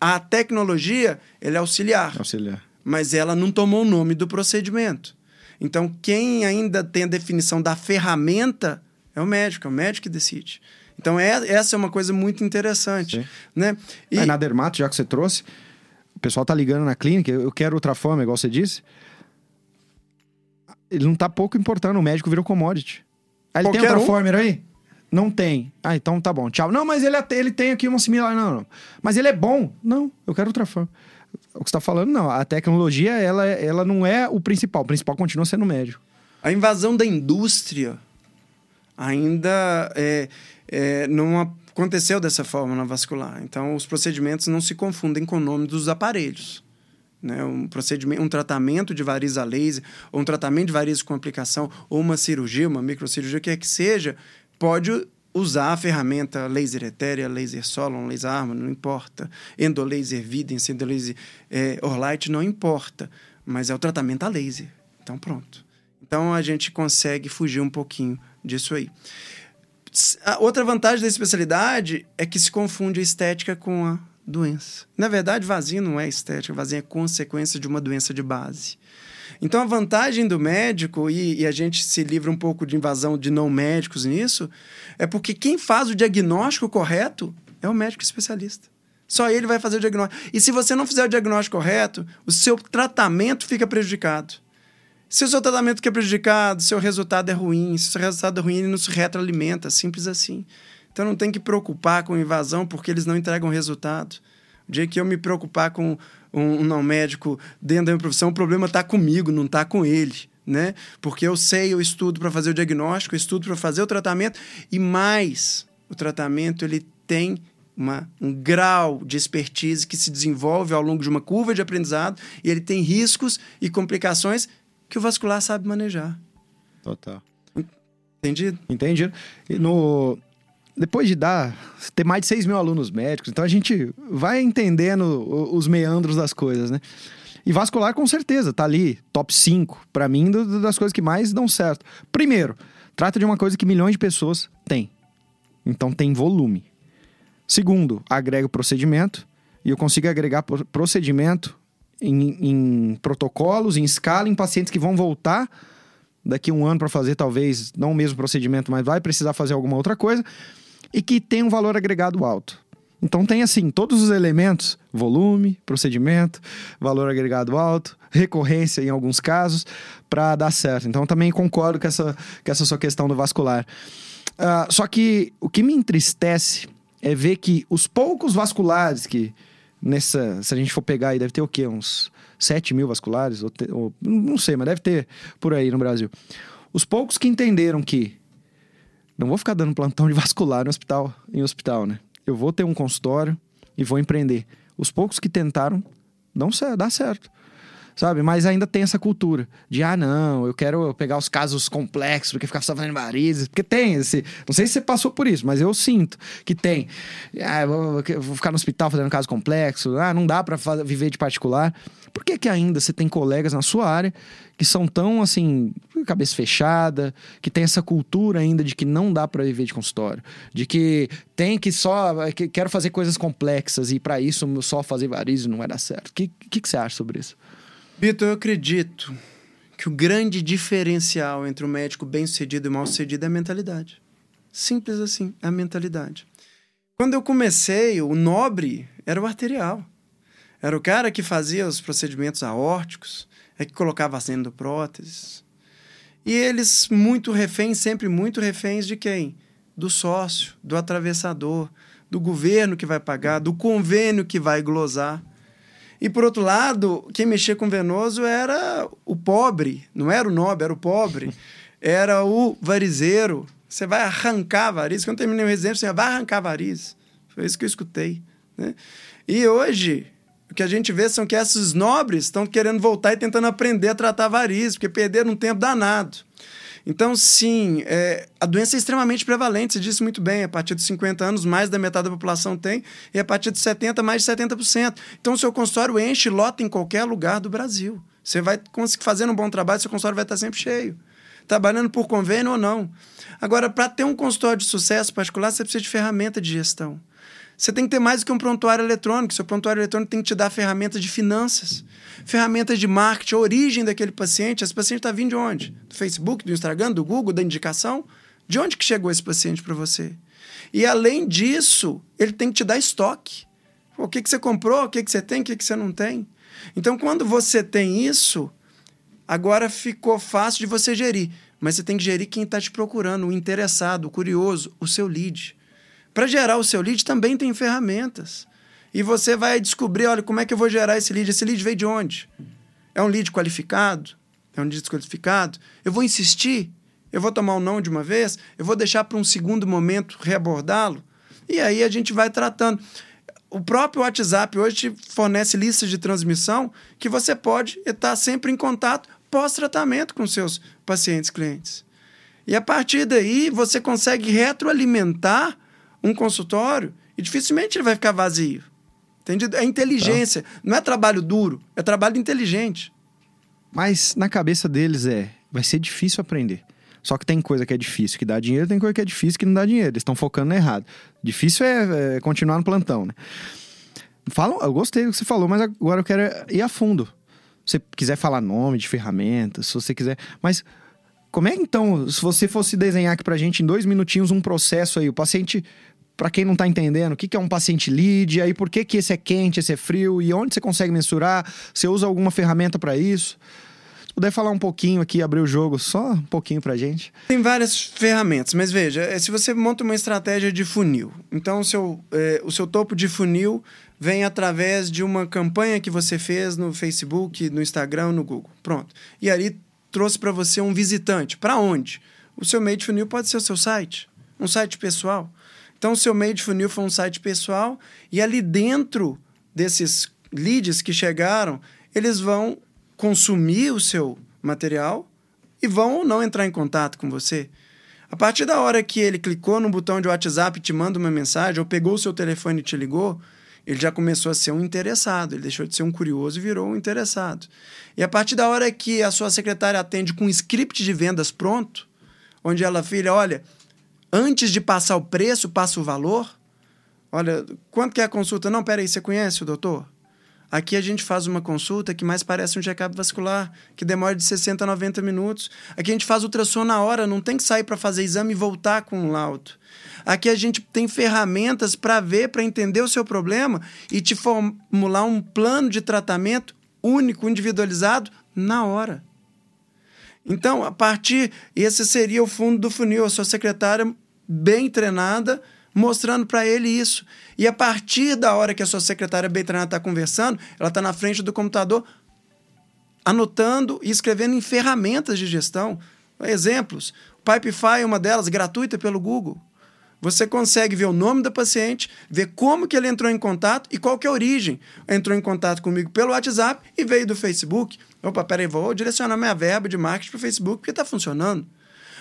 a tecnologia, ela é auxiliar. Auxiliar. Mas ela não tomou o nome do procedimento. Então, quem ainda tem a definição da ferramenta é o médico, é o médico que decide. Então, é, essa é uma coisa muito interessante. Né? E... na dermato, já que você trouxe, o pessoal tá ligando na clínica, eu quero ultrafome, igual você disse. Ele não tá pouco importando, o médico virou commodity. Aí ele Qualquer tem ultraformer um? aí? Não tem. Ah, então tá bom, tchau. Não, mas ele, ele tem aqui uma similar. Não, não. Mas ele é bom. Não, eu quero ultraformer. O que você tá falando, não. A tecnologia, ela, ela não é o principal. O principal continua sendo o médico. A invasão da indústria ainda é, é, não aconteceu dessa forma na vascular. Então, os procedimentos não se confundem com o nome dos aparelhos. Né? Um, procedimento, um tratamento de variz a laser, ou um tratamento de variz com aplicação, ou uma cirurgia, uma microcirurgia, o que é que seja, pode usar a ferramenta laser etérea, laser Solon, laser Arma, não importa. Endolaser Vidence, endolaser é, Orlight, não importa. Mas é o tratamento a laser. Então, pronto. Então, a gente consegue fugir um pouquinho disso aí. A outra vantagem da especialidade é que se confunde a estética com a doença. Na verdade, vazio não é estética, vazio é consequência de uma doença de base. Então, a vantagem do médico, e, e, a gente se livra um pouco de invasão de não médicos nisso, é porque quem faz o diagnóstico correto é o médico especialista. Só ele vai fazer o diagnóstico. E se você não fizer o diagnóstico correto, o seu tratamento fica prejudicado. Se o seu tratamento fica prejudicado, seu resultado é ruim. Se o seu resultado é ruim, ele não se retroalimenta. Simples assim. Então não tem que preocupar com invasão porque eles não entregam resultado. O dia que eu me preocupar com um, não médico dentro da minha profissão, o problema está comigo, não está com ele. Né? Porque eu sei, eu estudo para fazer o diagnóstico, eu estudo para fazer o tratamento e mais, o tratamento ele tem uma, um grau de expertise que se desenvolve ao longo de uma curva de aprendizado e ele tem riscos e complicações que o vascular sabe manejar. Total. Entendido? Entendido. E no, depois de dar, ter mais de 6 mil alunos médicos, então a gente vai entendendo os meandros das coisas, né? E vascular, com certeza, tá ali, top 5, para mim, das coisas que mais dão certo. Primeiro, trata de uma coisa que milhões de pessoas têm. Então tem volume. Segundo, agrega procedimento. E eu consigo agregar procedimento em, em protocolos, em escala, em pacientes que vão voltar daqui um ano para fazer, talvez, não o mesmo procedimento, mas vai precisar fazer alguma outra coisa, e que tem um valor agregado alto. Então tem assim, todos os elementos, volume, procedimento, valor agregado alto, recorrência em alguns casos, para dar certo. Então também concordo com essa, com essa sua questão do vascular. Uh, só que o que me entristece é ver que os poucos vasculares que, nessa. Se a gente for pegar aí, deve ter o quê? Uns 7 mil vasculares? Ou, te, ou, não sei, mas deve ter por aí no Brasil. Os poucos que entenderam que não vou ficar dando plantão de vascular no hospital, em hospital, né? Eu vou ter um consultório e vou empreender. Os poucos que tentaram, não dá certo sabe? Mas ainda tem essa cultura de, ah, não, eu quero pegar os casos complexos, porque ficar só fazendo varizes. Porque tem esse. Não sei se você passou por isso, mas eu sinto que tem. Ah, vou, vou ficar no hospital fazendo caso complexo, ah, não dá para viver de particular. Por que, que ainda você tem colegas na sua área que são tão assim, cabeça fechada, que tem essa cultura ainda de que não dá para viver de consultório, de que tem que só que quero fazer coisas complexas e para isso só fazer varizes não vai dar certo. O que, que, que você acha sobre isso? Vitor, eu acredito que o grande diferencial entre o médico bem-sucedido e mal-sucedido é a mentalidade. Simples assim, a mentalidade. Quando eu comecei, o nobre era o arterial. Era o cara que fazia os procedimentos aórticos, é que colocava as próteses. E eles muito reféns, sempre muito reféns de quem? Do sócio, do atravessador, do governo que vai pagar, do convênio que vai glosar. E por outro lado, quem mexia com venoso era o pobre, não era o nobre, era o pobre. Era o varizeiro. Você vai arrancar variz. Quando eu terminei o residência, você vai arrancar variz. Foi isso que eu escutei. Né? E hoje, o que a gente vê são que esses nobres estão querendo voltar e tentando aprender a tratar variz, porque perderam um tempo danado. Então, sim, é, a doença é extremamente prevalente, você disse muito bem, a partir dos 50 anos, mais da metade da população tem, e a partir dos 70, mais de 70%. Então, o seu consultório enche, lota em qualquer lugar do Brasil. Você vai conseguir fazendo um bom trabalho, seu consultório vai estar sempre cheio. Trabalhando por convênio ou não. Agora, para ter um consultório de sucesso particular, você precisa de ferramenta de gestão. Você tem que ter mais do que um prontuário eletrônico. Seu prontuário eletrônico tem que te dar ferramentas de finanças, ferramentas de marketing, a origem daquele paciente. Esse paciente está vindo de onde? Do Facebook, do Instagram, do Google, da indicação? De onde que chegou esse paciente para você? E além disso, ele tem que te dar estoque. O que, que você comprou, o que, que você tem, o que, que você não tem. Então, quando você tem isso, agora ficou fácil de você gerir. Mas você tem que gerir quem está te procurando, o interessado, o curioso, o seu lead. Para gerar o seu lead também tem ferramentas. E você vai descobrir, olha, como é que eu vou gerar esse lead? Esse lead veio de onde? É um lead qualificado? É um lead desqualificado? Eu vou insistir? Eu vou tomar o um não de uma vez? Eu vou deixar para um segundo momento reabordá-lo? E aí a gente vai tratando. O próprio WhatsApp hoje te fornece listas de transmissão que você pode estar sempre em contato pós-tratamento com seus pacientes clientes. E a partir daí você consegue retroalimentar um consultório e dificilmente ele vai ficar vazio. Entendido? É inteligência. Tá. Não é trabalho duro, é trabalho inteligente. Mas na cabeça deles é, vai ser difícil aprender. Só que tem coisa que é difícil que dá dinheiro, tem coisa que é difícil que não dá dinheiro. Eles estão focando no errado. Difícil é, é, continuar no plantão, né? Fala, eu gostei do que você falou, mas agora eu quero ir a fundo. Se você quiser falar nome de ferramentas, se você quiser. Mas como é então, se você fosse desenhar aqui pra gente em dois minutinhos um processo aí, o paciente para quem não está entendendo, o que, que é um paciente lead, aí por que, que esse é quente, esse é frio, e onde você consegue mensurar? Você usa alguma ferramenta para isso? Se puder falar um pouquinho aqui, abrir o jogo, só um pouquinho para gente. Tem várias ferramentas, mas veja, é, se você monta uma estratégia de funil, então o seu, é, o seu topo de funil vem através de uma campanha que você fez no Facebook, no Instagram, no Google. Pronto. E ali trouxe para você um visitante. Para onde? O seu meio de funil pode ser o seu site, um site pessoal. Então, o seu meio de funil foi um site pessoal e ali dentro desses leads que chegaram, eles vão consumir o seu material e vão ou não entrar em contato com você. A partir da hora que ele clicou no botão de WhatsApp te manda uma mensagem, ou pegou o seu telefone e te ligou, ele já começou a ser um interessado. Ele deixou de ser um curioso e virou um interessado. E a partir da hora que a sua secretária atende com um script de vendas pronto, onde ela, filha, olha, antes de passar o preço, passa o valor. Olha, quanto que é a consulta? Não, peraí, você conhece o doutor? Aqui a gente faz uma consulta que mais parece um check-up vascular, que demora de 60 a 90 minutos. Aqui a gente faz ultrassom na hora, não tem que sair para fazer exame e voltar com um laudo. Aqui a gente tem ferramentas para ver, para entender o seu problema e te formular um plano de tratamento único, individualizado, na hora. Então, a partir. Esse seria o fundo do funil, a sua secretária bem treinada, mostrando para ele isso. E a partir da hora que a sua secretária bem treinada está conversando, ela está na frente do computador, anotando e escrevendo em ferramentas de gestão. Exemplos. Pipefy é uma delas, gratuita pelo Google. Você consegue ver o nome do paciente, ver como que ele entrou em contato e qual que é a origem. Entrou em contato comigo pelo WhatsApp e veio do Facebook. Opa, peraí, vou direcionar minha verba de marketing para o Facebook porque está funcionando.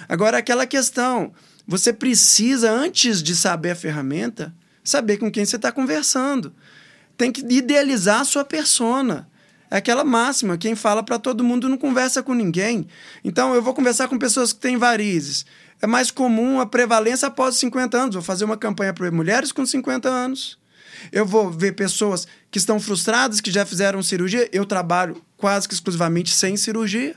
Agora, aquela questão, você precisa, antes de saber a ferramenta, saber com quem você está conversando. Tem que idealizar a sua persona. É aquela máxima, quem fala para todo mundo não conversa com ninguém. Então, eu vou conversar com pessoas que têm varizes é mais comum a prevalência após 50 anos. Vou fazer uma campanha para mulheres com 50 anos. Eu vou ver pessoas que estão frustradas, que já fizeram cirurgia. Eu trabalho quase que exclusivamente sem cirurgia.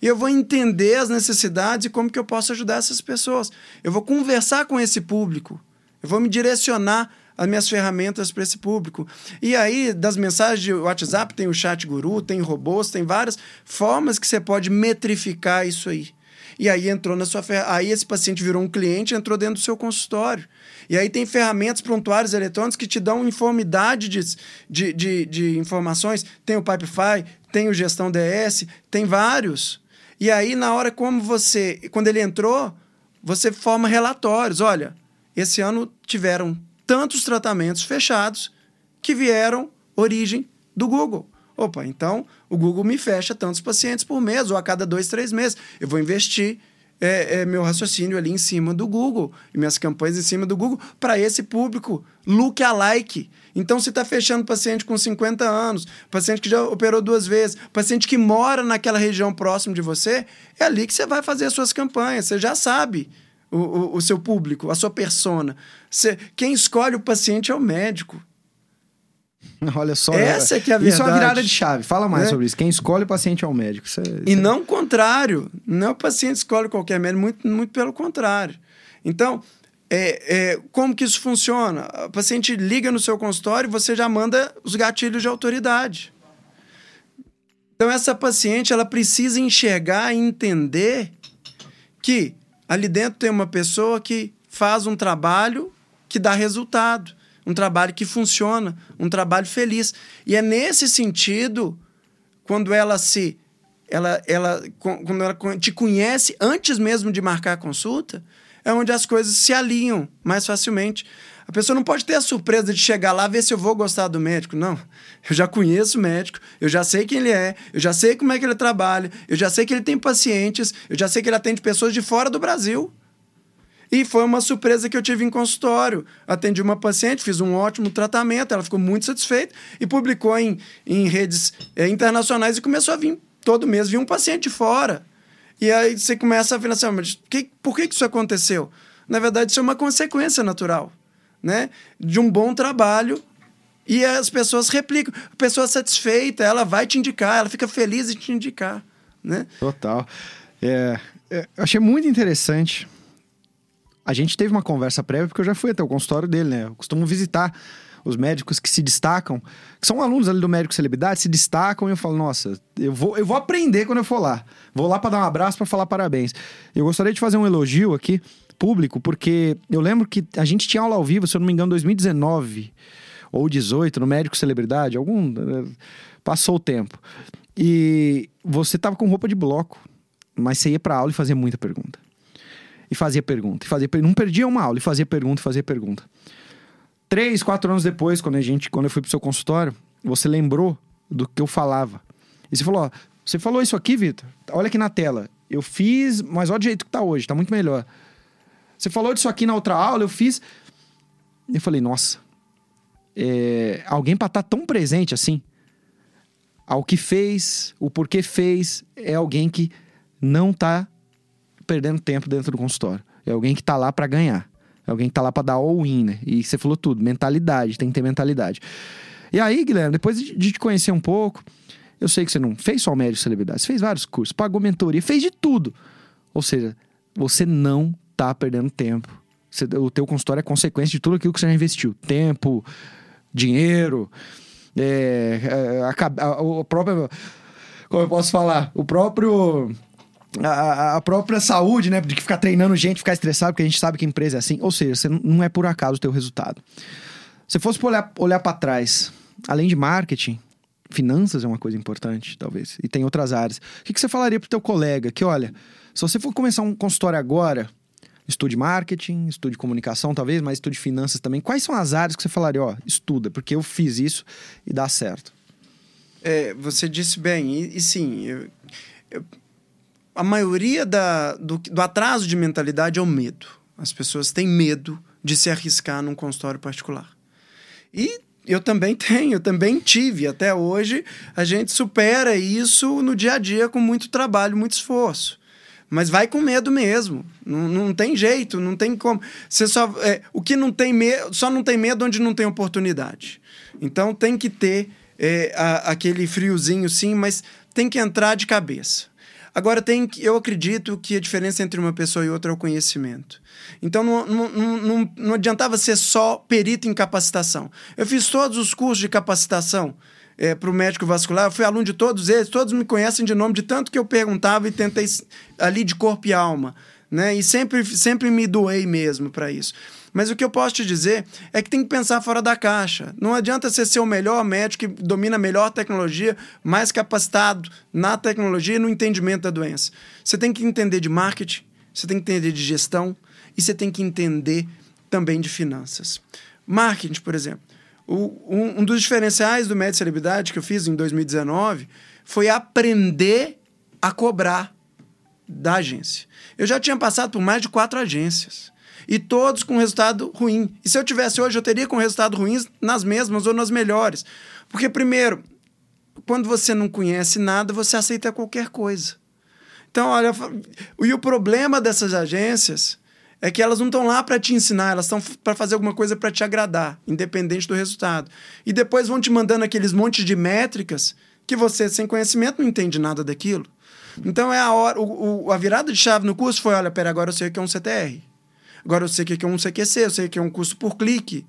E eu vou entender as necessidades e como que eu posso ajudar essas pessoas. Eu vou conversar com esse público. Eu vou me direcionar as minhas ferramentas para esse público. E aí, das mensagens de WhatsApp, tem o chat guru, tem robôs, tem várias formas que você pode metrificar isso aí. E aí entrou na sua fer... aí esse paciente virou um cliente, entrou dentro do seu consultório. E aí tem ferramentas prontuários eletrônicos que te dão informidade de, de, de, de informações. Tem o Pipefy, tem o Gestão DS, tem vários. E aí, na hora como você. Quando ele entrou, você forma relatórios. Olha, esse ano tiveram tantos tratamentos fechados que vieram origem do Google. Opa, então o Google me fecha tantos pacientes por mês ou a cada dois, três meses. Eu vou investir é, é, meu raciocínio ali em cima do Google, e minhas campanhas em cima do Google, para esse público, look alike. Então, se está fechando paciente com 50 anos, paciente que já operou duas vezes, paciente que mora naquela região próximo de você, é ali que você vai fazer as suas campanhas, você já sabe o, o, o seu público, a sua persona. Você, quem escolhe o paciente é o médico. Olha só. Essa é que é a verdade. Isso é uma virada de chave. Fala mais é. sobre isso. Quem escolhe o paciente é o médico. Isso é, isso e é... não o contrário. Não é o paciente escolhe qualquer médico, muito, muito pelo contrário. Então, é, é, como que isso funciona? O paciente liga no seu consultório e você já manda os gatilhos de autoridade. Então, essa paciente ela precisa enxergar e entender que ali dentro tem uma pessoa que faz um trabalho que dá resultado um trabalho que funciona, um trabalho feliz. E é nesse sentido, quando ela se. Ela, ela, quando ela te conhece antes mesmo de marcar a consulta, é onde as coisas se alinham mais facilmente. A pessoa não pode ter a surpresa de chegar lá ver se eu vou gostar do médico. Não. Eu já conheço o médico, eu já sei quem ele é, eu já sei como é que ele trabalha, eu já sei que ele tem pacientes, eu já sei que ele atende pessoas de fora do Brasil. E foi uma surpresa que eu tive em consultório. Atendi uma paciente, fiz um ótimo tratamento, ela ficou muito satisfeita e publicou em, em redes é, internacionais e começou a vir todo mês, vir um paciente de fora. E aí você começa a ver assim, mas que, por que, que isso aconteceu? Na verdade, isso é uma consequência natural, né? De um bom trabalho e as pessoas replicam. A pessoa satisfeita, ela vai te indicar, ela fica feliz em te indicar, né? Total. É, é, achei muito interessante a gente teve uma conversa prévia, porque eu já fui até o consultório dele, né? Eu costumo visitar os médicos que se destacam, que são alunos ali do médico celebridade, se destacam e eu falo, nossa, eu vou, eu vou aprender quando eu for lá. Vou lá para dar um abraço, para falar parabéns. Eu gostaria de fazer um elogio aqui, público, porque eu lembro que a gente tinha aula ao vivo, se eu não me engano, 2019 ou 18, no médico celebridade, algum. Eh, passou o tempo. E você tava com roupa de bloco, mas você ia pra aula e fazia muita pergunta e fazia pergunta. E fazia, não perdia uma aula e fazia pergunta fazia pergunta. Três, quatro anos depois, quando a gente, quando eu fui pro seu consultório, você lembrou do que eu falava. E você falou: ó, você falou isso aqui, Vitor? Olha aqui na tela. Eu fiz, mas olha o jeito que tá hoje, tá muito melhor. Você falou disso aqui na outra aula, eu fiz. Eu falei, nossa, é, alguém para estar tá tão presente assim, ao que fez, o porquê fez, é alguém que não tá perdendo tempo dentro do consultório. É alguém que tá lá para ganhar. É alguém que tá lá para dar all-in, né? E você falou tudo, mentalidade, tem que ter mentalidade. E aí, Guilherme, depois de te conhecer um pouco, eu sei que você não fez só o médio celebridade, você fez vários cursos, pagou mentoria, fez de tudo. Ou seja, você não tá perdendo tempo. Você, o teu consultório é consequência de tudo aquilo que você já investiu. Tempo, dinheiro, é, é a, a, a própria... Como eu posso falar? O próprio a, própria saúde, né? De ficar treinando gente, ficar estressado, porque a gente sabe que a empresa é assim. Ou seja, você não é por acaso o teu resultado. Se fosse olhar, olhar para trás, além de marketing, finanças é uma coisa importante, talvez. E tem outras áreas. O que, que você falaria pro teu colega? Que, olha, se você for começar um consultório agora, estude marketing, estude comunicação, talvez, mas estude finanças também. Quais são as áreas que você falaria, ó, estuda, porque eu fiz isso e dá certo? É, você disse bem, e, e sim, eu, eu a maioria da, do, do atraso de mentalidade é o medo. As pessoas têm medo de se arriscar num consultório particular. E eu também tenho, eu também tive. Até hoje, a gente supera isso no dia a dia com muito trabalho, muito esforço. Mas vai com medo mesmo. Não, não tem jeito, não tem como. Você só. É, o que não tem medo, só não tem medo onde não tem oportunidade. Então tem que ter é, a, aquele friozinho, sim, mas tem que entrar de cabeça. Agora, tem, eu acredito que a diferença entre uma pessoa e outra é o conhecimento. Então, não, não, não, não adiantava ser só perito em capacitação. Eu fiz todos os cursos de capacitação é, para o médico vascular, eu fui aluno de todos eles, todos me conhecem de nome, de tanto que eu perguntava e tentei ali de corpo e alma. Né? E sempre, sempre me doei mesmo para isso. Mas o que eu posso te dizer é que tem que pensar fora da caixa. Não adianta você ser o melhor médico que domina a melhor tecnologia, mais capacitado na tecnologia e no entendimento da doença. Você tem que entender de marketing, você tem que entender de gestão e você tem que entender também de finanças. Marketing, por exemplo. O, um, um dos diferenciais do Médio Celebridade que eu fiz em 2019 foi aprender a cobrar da agência. Eu já tinha passado por mais de quatro agências. E todos com resultado ruim. E se eu tivesse hoje, eu teria com resultado ruins nas mesmas ou nas melhores. Porque, primeiro, quando você não conhece nada, você aceita qualquer coisa. Então, olha, e o problema dessas agências é que elas não estão lá para te ensinar, elas estão para fazer alguma coisa para te agradar, independente do resultado. E depois vão te mandando aqueles montes de métricas que você, sem conhecimento, não entende nada daquilo. Então é a hora. O, o, a virada de chave no curso foi: olha, pera, agora eu sei o que é um CTR. Agora eu sei o que é um CQC, eu sei o que é um custo por clique.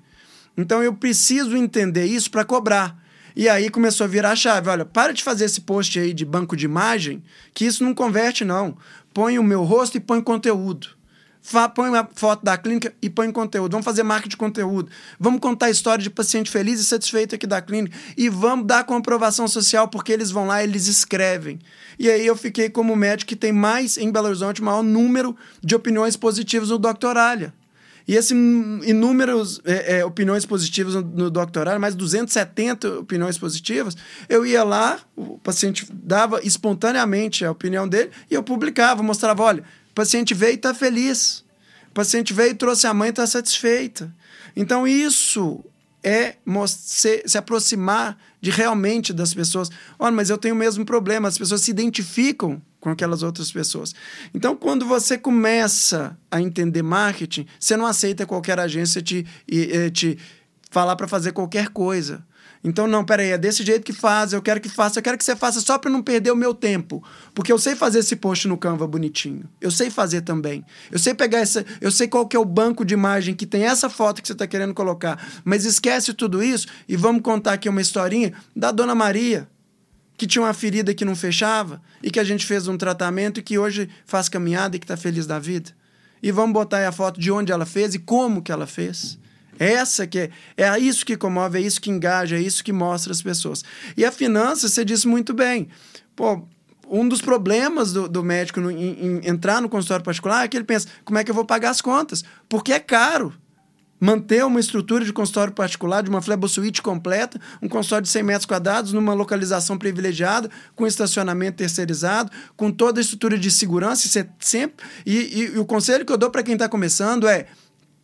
Então eu preciso entender isso para cobrar. E aí começou a virar a chave. Olha, para de fazer esse post aí de banco de imagem, que isso não converte, não. Põe o meu rosto e põe conteúdo põe uma foto da clínica e põe conteúdo. Vamos fazer marketing de conteúdo. Vamos contar a história de paciente feliz e satisfeito aqui da clínica. E vamos dar comprovação social, porque eles vão lá, eles escrevem. E aí eu fiquei como médico que tem mais, em Belo Horizonte, maior número de opiniões positivas no doctoralha. E esses inúmeros é, é, opiniões positivas no, no doutorado, mais 270 opiniões positivas, eu ia lá, o paciente dava espontaneamente a opinião dele e eu publicava, mostrava, olha, paciente veio e está feliz. O paciente veio e trouxe a mãe e está satisfeita. Então, isso é se, se aproximar de realmente das pessoas. Olha, mas eu tenho o mesmo problema. As pessoas se identificam com aquelas outras pessoas. Então, quando você começa a entender marketing, você não aceita qualquer agência te, te falar para fazer qualquer coisa. Então, não, peraí, é desse jeito que faz, eu quero que faça, eu quero que você faça só para não perder o meu tempo. Porque eu sei fazer esse post no Canva bonitinho. Eu sei fazer também. Eu sei pegar essa. Eu sei qual que é o banco de imagem que tem essa foto que você está querendo colocar. Mas esquece tudo isso e vamos contar aqui uma historinha da Dona Maria, que tinha uma ferida que não fechava e que a gente fez um tratamento e que hoje faz caminhada e que está feliz da vida. E vamos botar aí a foto de onde ela fez e como que ela fez. Essa que é, é isso que comove, é isso que engaja, é isso que mostra as pessoas. E a finança, você disse muito bem. Pô, um dos problemas do, do médico no, em, em entrar no consultório particular é que ele pensa: como é que eu vou pagar as contas? Porque é caro manter uma estrutura de consultório particular, de uma flebosuíte completa, um consultório de 100 metros quadrados, numa localização privilegiada, com estacionamento terceirizado, com toda a estrutura de segurança. Isso é sempre... e, e, e o conselho que eu dou para quem está começando é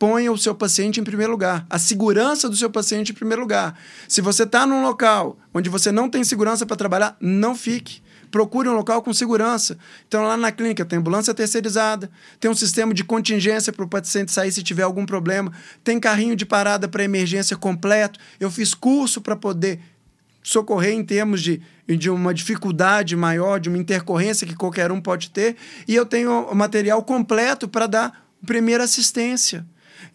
ponha o seu paciente em primeiro lugar, a segurança do seu paciente em primeiro lugar. Se você está num local onde você não tem segurança para trabalhar, não fique. Procure um local com segurança. Então, lá na clínica tem ambulância terceirizada, tem um sistema de contingência para o paciente sair se tiver algum problema, tem carrinho de parada para emergência completo. Eu fiz curso para poder socorrer em termos de, de uma dificuldade maior, de uma intercorrência que qualquer um pode ter, e eu tenho material completo para dar primeira assistência.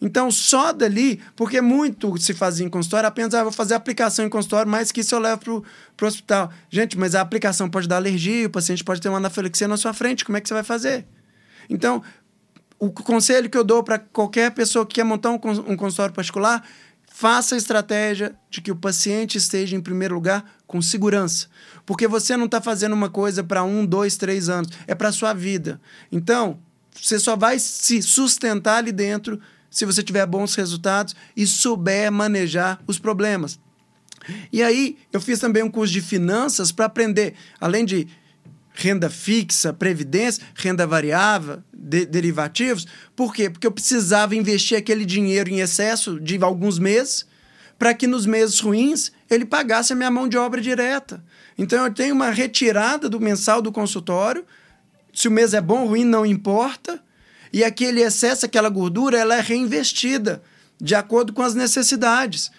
Então, só dali, porque muito se fazia em consultório, apenas ah, vou fazer aplicação em consultório, mais que isso eu levo para o hospital. Gente, mas a aplicação pode dar alergia, o paciente pode ter uma anafilaxia na sua frente, como é que você vai fazer? Então, o conselho que eu dou para qualquer pessoa que quer montar um, um consultório particular, faça a estratégia de que o paciente esteja em primeiro lugar com segurança. Porque você não está fazendo uma coisa para um, dois, três anos, é para a sua vida. Então, você só vai se sustentar ali dentro se você tiver bons resultados e souber manejar os problemas. E aí, eu fiz também um curso de finanças para aprender, além de renda fixa, previdência, renda variável, de, derivativos. Por quê? Porque eu precisava investir aquele dinheiro em excesso de alguns meses para que nos meses ruins ele pagasse a minha mão de obra direta. Então eu tenho uma retirada do mensal do consultório. Se o mês é bom ou ruim, não importa. E aquele excesso, aquela gordura, ela é reinvestida de acordo com as necessidades.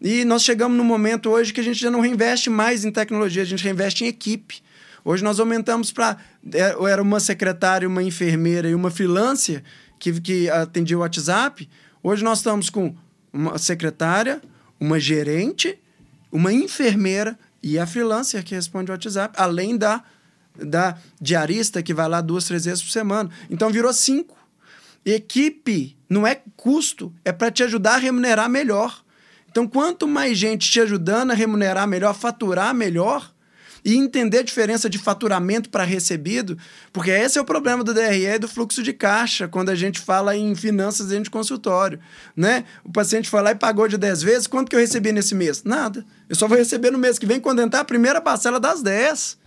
E nós chegamos num momento hoje que a gente já não reinveste mais em tecnologia, a gente reinveste em equipe. Hoje nós aumentamos para. É, era uma secretária, uma enfermeira e uma freelancer que, que atendia o WhatsApp. Hoje nós estamos com uma secretária, uma gerente, uma enfermeira e a freelancer que responde o WhatsApp, além da, da diarista que vai lá duas, três vezes por semana. Então virou cinco. Equipe não é custo, é para te ajudar a remunerar melhor. Então, quanto mais gente te ajudando a remunerar melhor, faturar melhor, e entender a diferença de faturamento para recebido, porque esse é o problema do DRE e do fluxo de caixa, quando a gente fala em finanças dentro de consultório. Né? O paciente foi lá e pagou de 10 vezes, quanto que eu recebi nesse mês? Nada. Eu só vou receber no mês que vem quando entrar a primeira parcela das 10.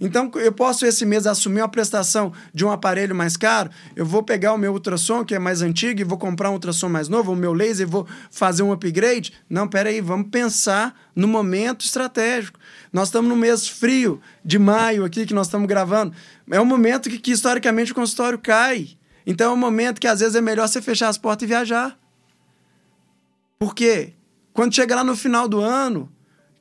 Então, eu posso esse mês assumir uma prestação de um aparelho mais caro, eu vou pegar o meu ultrassom, que é mais antigo, e vou comprar um ultrassom mais novo, o meu laser, e vou fazer um upgrade. Não, peraí, vamos pensar no momento estratégico. Nós estamos no mês frio de maio aqui, que nós estamos gravando. É um momento que, que historicamente, o consultório cai. Então, é um momento que, às vezes, é melhor você fechar as portas e viajar. Por quê? Quando chegar lá no final do ano,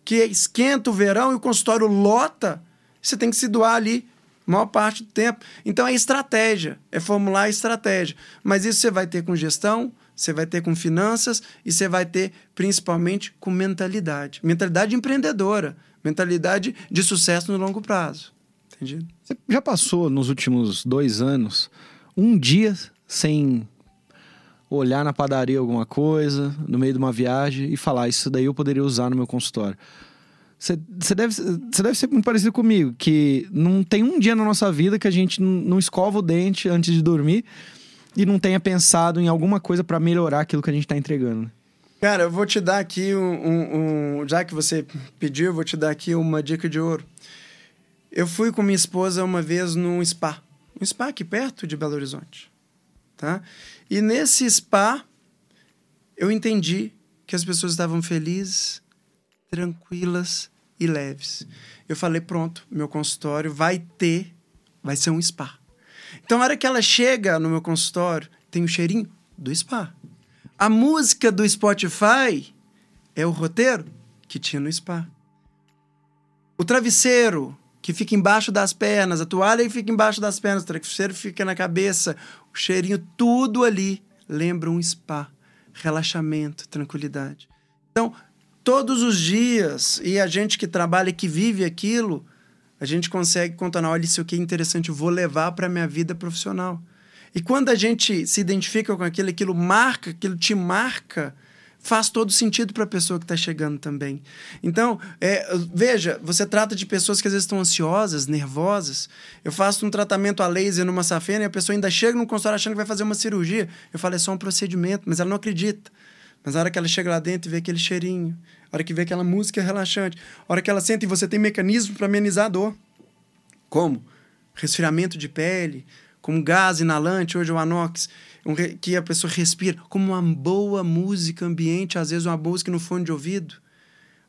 que esquenta o verão e o consultório lota, você tem que se doar ali a maior parte do tempo. Então é estratégia, é formular estratégia. Mas isso você vai ter com gestão, você vai ter com finanças e você vai ter principalmente com mentalidade. Mentalidade empreendedora, mentalidade de sucesso no longo prazo. Entendido? Você já passou nos últimos dois anos um dia sem olhar na padaria alguma coisa, no meio de uma viagem e falar: Isso daí eu poderia usar no meu consultório. Você deve, deve ser muito parecido comigo, que não tem um dia na nossa vida que a gente não escova o dente antes de dormir e não tenha pensado em alguma coisa para melhorar aquilo que a gente está entregando. Né? Cara, eu vou te dar aqui um, um, um, Já que você pediu, eu vou te dar aqui uma dica de ouro. Eu fui com minha esposa uma vez num spa. Um spa aqui perto de Belo Horizonte. Tá? E nesse spa, eu entendi que as pessoas estavam felizes, tranquilas e leves. Eu falei, pronto, meu consultório vai ter, vai ser um spa. Então, na hora que ela chega no meu consultório, tem o cheirinho do spa. A música do Spotify é o roteiro que tinha no spa. O travesseiro que fica embaixo das pernas, a toalha que fica embaixo das pernas, o travesseiro fica na cabeça, o cheirinho, tudo ali lembra um spa, relaxamento, tranquilidade. Então, todos os dias, e a gente que trabalha e que vive aquilo, a gente consegue contar, olha, isso aqui é interessante, eu vou levar para a minha vida profissional. E quando a gente se identifica com aquilo, aquilo marca, aquilo te marca, faz todo sentido para a pessoa que está chegando também. Então, é, veja, você trata de pessoas que às vezes estão ansiosas, nervosas. Eu faço um tratamento a laser numa safena e a pessoa ainda chega no consultório achando que vai fazer uma cirurgia. Eu falo, é só um procedimento, mas ela não acredita. Mas a hora que ela chega lá dentro e vê aquele cheirinho, hora que vê aquela música relaxante, hora que ela senta e você tem mecanismo para amenizar a dor. Como? Resfriamento de pele, como gás inalante, hoje o anox, um que a pessoa respira, como uma boa música ambiente, às vezes uma música no fone de ouvido,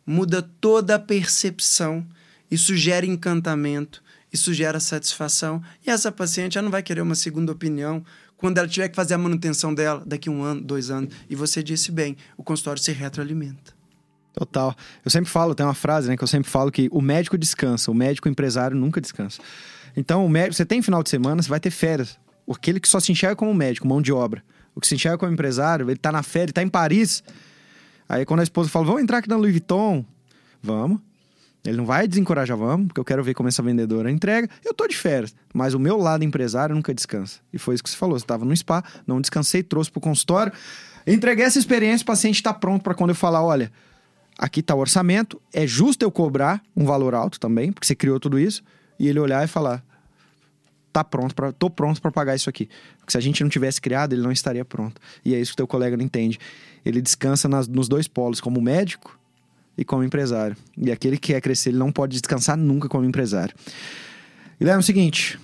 muda toda a percepção, isso gera encantamento, isso gera satisfação, e essa paciente já não vai querer uma segunda opinião quando ela tiver que fazer a manutenção dela daqui um ano, dois anos. E você disse bem, o consultório se retroalimenta. Total. Eu sempre falo, tem uma frase, né, que eu sempre falo que o médico descansa, o médico empresário nunca descansa. Então, o médico, você tem final de semana, você vai ter férias. Aquele que só se enxerga como médico, mão de obra. O que se enxerga como empresário, ele tá na férias, ele tá em Paris. Aí quando a esposa fala, vamos entrar aqui na Louis Vuitton, vamos. Ele não vai desencorajar, vamos, porque eu quero ver como essa vendedora entrega. Eu tô de férias, mas o meu lado empresário nunca descansa. E foi isso que você falou. Você estava no spa, não descansei, trouxe pro consultório. Entreguei essa experiência, o paciente está pronto para quando eu falar: olha, aqui tá o orçamento, é justo eu cobrar um valor alto também, porque você criou tudo isso, e ele olhar e falar: tá pronto para tô pronto para pagar isso aqui. Porque se a gente não tivesse criado, ele não estaria pronto. E é isso que teu colega não entende. Ele descansa nas, nos dois polos, como médico e como empresário. E aquele que quer crescer, ele não pode descansar nunca como empresário. E é o seguinte: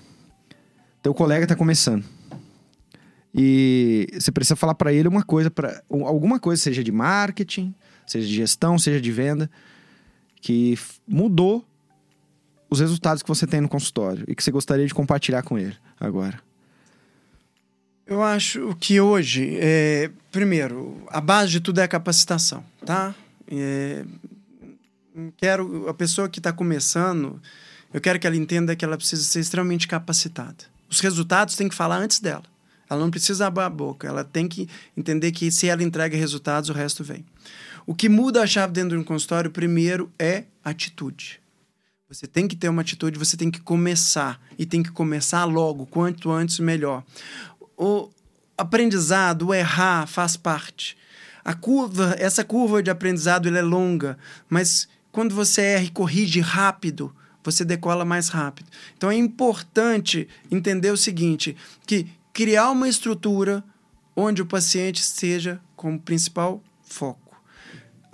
teu colega está começando. E você precisa falar para ele uma coisa, para alguma coisa, seja de marketing, seja de gestão, seja de venda, que mudou os resultados que você tem no consultório e que você gostaria de compartilhar com ele agora. Eu acho que hoje, é, primeiro, a base de tudo é a capacitação, tá? É, quero a pessoa que está começando, eu quero que ela entenda que ela precisa ser extremamente capacitada. Os resultados tem que falar antes dela. Ela não precisa abrir a boca, ela tem que entender que se ela entrega resultados, o resto vem. O que muda a chave dentro de um consultório, primeiro, é atitude. Você tem que ter uma atitude, você tem que começar. E tem que começar logo, quanto antes, melhor. O aprendizado, o errar, faz parte. A curva, essa curva de aprendizado é longa, mas quando você erra e corrige rápido, você decola mais rápido. Então é importante entender o seguinte, que criar uma estrutura onde o paciente seja como principal foco.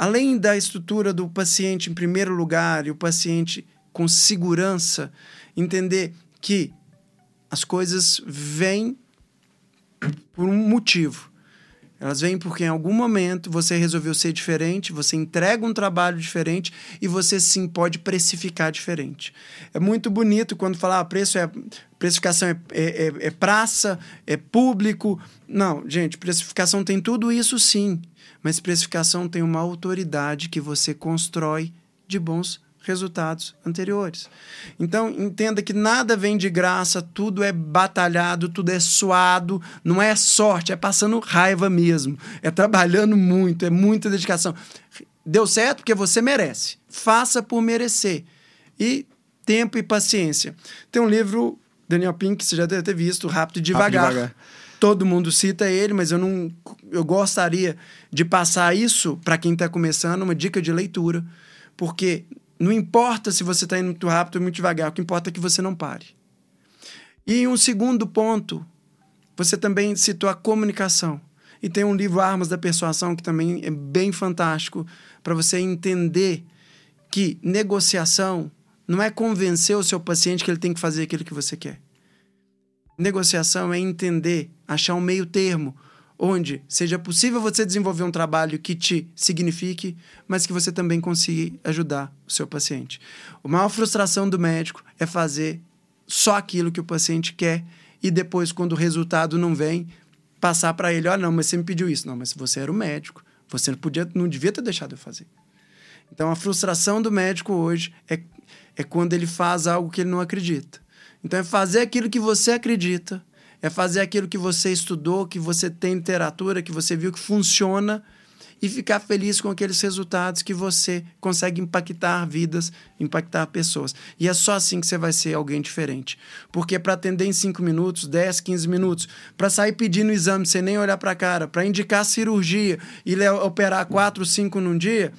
Além da estrutura do paciente em primeiro lugar e o paciente com segurança, entender que as coisas vêm por um motivo. Elas vêm porque em algum momento você resolveu ser diferente, você entrega um trabalho diferente e você sim pode precificar diferente. É muito bonito quando falar ah, preço é precificação é, é, é, é praça, é público. Não, gente, precificação tem tudo isso sim, mas precificação tem uma autoridade que você constrói de bons resultados anteriores. Então, entenda que nada vem de graça, tudo é batalhado, tudo é suado, não é sorte, é passando raiva mesmo, é trabalhando muito, é muita dedicação. Deu certo porque você merece. Faça por merecer. E tempo e paciência. Tem um livro, Daniel Pink, você já deve ter visto, Rápido e Devagar. Rápido e devagar. Todo mundo cita ele, mas eu não eu gostaria de passar isso para quem está começando, uma dica de leitura, porque não importa se você está indo muito rápido ou muito devagar, o que importa é que você não pare. E um segundo ponto, você também citou a comunicação. E tem um livro Armas da Persuasão que também é bem fantástico para você entender que negociação não é convencer o seu paciente que ele tem que fazer aquilo que você quer. Negociação é entender, achar um meio termo onde seja possível você desenvolver um trabalho que te signifique, mas que você também consiga ajudar o seu paciente. A maior frustração do médico é fazer só aquilo que o paciente quer e depois, quando o resultado não vem, passar para ele: olha, não, mas você me pediu isso. Não, mas você era o médico, você não, podia, não devia ter deixado eu fazer. Então, a frustração do médico hoje é, é quando ele faz algo que ele não acredita. Então, é fazer aquilo que você acredita é fazer aquilo que você estudou, que você tem literatura, que você viu que funciona e ficar feliz com aqueles resultados que você consegue impactar vidas, impactar pessoas. E é só assim que você vai ser alguém diferente. Porque para atender em 5 minutos, 10, 15 minutos, para sair pedindo exame sem nem olhar para a cara, para indicar cirurgia e operar 4, 5 num dia,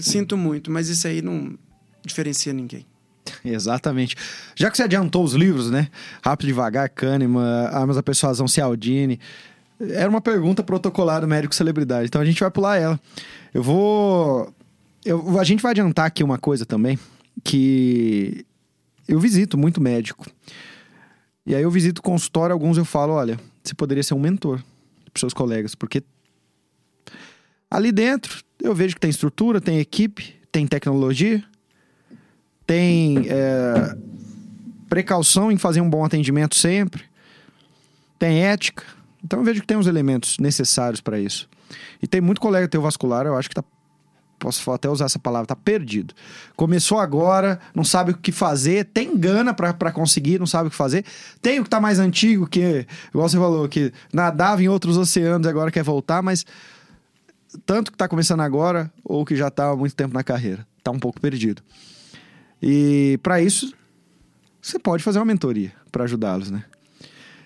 sinto muito, mas isso aí não diferencia ninguém. Exatamente. Já que você adiantou os livros, né? Rápido Devagar, Kahneman, Armas da Persuasão, Cialdini. Era uma pergunta protocolar do médico celebridade. Então a gente vai pular ela. Eu vou. Eu, a gente vai adiantar aqui uma coisa também. Que eu visito muito médico. E aí eu visito consultório, alguns eu falo: olha, você poderia ser um mentor para seus colegas, porque ali dentro eu vejo que tem estrutura, tem equipe, tem tecnologia tem é, precaução em fazer um bom atendimento sempre, tem ética. Então eu vejo que tem os elementos necessários para isso. E tem muito colega teu vascular, eu acho que tá. Posso até usar essa palavra, tá perdido. Começou agora, não sabe o que fazer, tem gana para conseguir, não sabe o que fazer. Tem o que tá mais antigo, que, igual você falou, que nadava em outros oceanos e agora quer voltar, mas tanto que tá começando agora ou que já tá há muito tempo na carreira. Tá um pouco perdido. E para isso, você pode fazer uma mentoria para ajudá-los, né?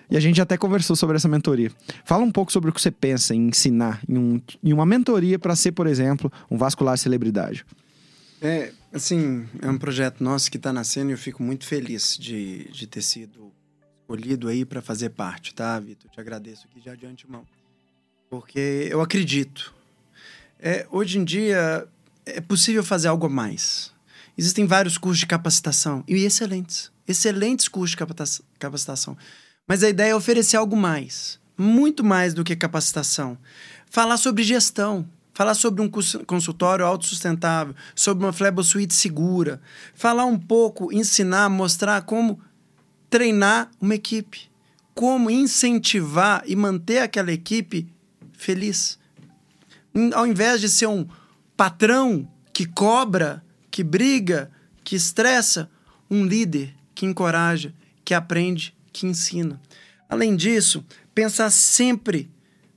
E a gente até conversou sobre essa mentoria. Fala um pouco sobre o que você pensa em ensinar em, um, em uma mentoria para ser, por exemplo, um vascular celebridade. É, assim, é um projeto nosso que está nascendo e eu fico muito feliz de, de ter sido escolhido aí para fazer parte, tá, Vitor? Te agradeço aqui já de antemão. Porque eu acredito. É, hoje em dia é possível fazer algo a mais. Existem vários cursos de capacitação e excelentes, excelentes cursos de capacitação. Mas a ideia é oferecer algo mais, muito mais do que capacitação. Falar sobre gestão, falar sobre um consultório autossustentável, sobre uma flebosuite segura, falar um pouco, ensinar, mostrar como treinar uma equipe, como incentivar e manter aquela equipe feliz. Ao invés de ser um patrão que cobra que briga, que estressa, um líder que encoraja, que aprende, que ensina. Além disso, pensar sempre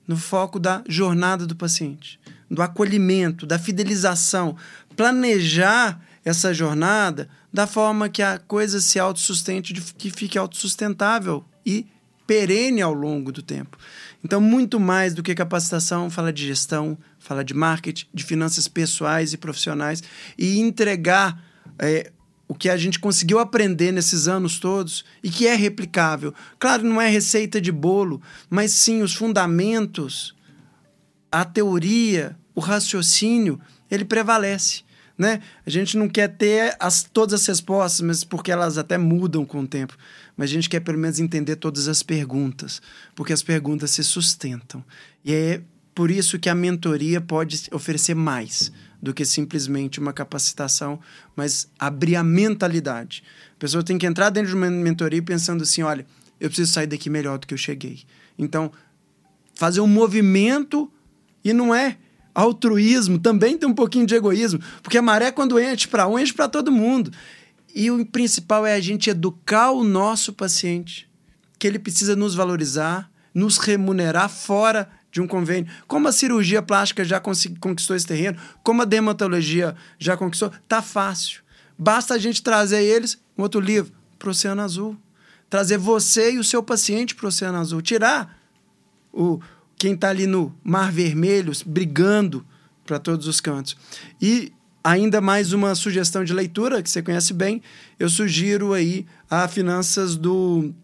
no foco da jornada do paciente, do acolhimento, da fidelização, planejar essa jornada da forma que a coisa se autossustente, que fique autossustentável e perene ao longo do tempo. Então, muito mais do que capacitação, fala de gestão, fala de marketing, de finanças pessoais e profissionais e entregar é, o que a gente conseguiu aprender nesses anos todos e que é replicável. Claro, não é receita de bolo, mas sim os fundamentos, a teoria, o raciocínio, ele prevalece. né? A gente não quer ter as, todas as respostas, mas porque elas até mudam com o tempo. Mas a gente quer pelo menos entender todas as perguntas, porque as perguntas se sustentam. E é por isso que a mentoria pode oferecer mais do que simplesmente uma capacitação, mas abrir a mentalidade. A pessoa tem que entrar dentro de uma mentoria pensando assim: olha, eu preciso sair daqui melhor do que eu cheguei. Então, fazer um movimento e não é altruísmo, também tem um pouquinho de egoísmo, porque a maré quando enche para um, enche para todo mundo. E o principal é a gente educar o nosso paciente, que ele precisa nos valorizar, nos remunerar fora de um convênio. Como a cirurgia plástica já conquistou esse terreno, como a dermatologia já conquistou, tá fácil. Basta a gente trazer eles, um outro livro, para o Oceano Azul. Trazer você e o seu paciente para o Oceano Azul. Tirar o, quem está ali no Mar Vermelho, brigando para todos os cantos. E ainda mais uma sugestão de leitura, que você conhece bem, eu sugiro aí a Finanças do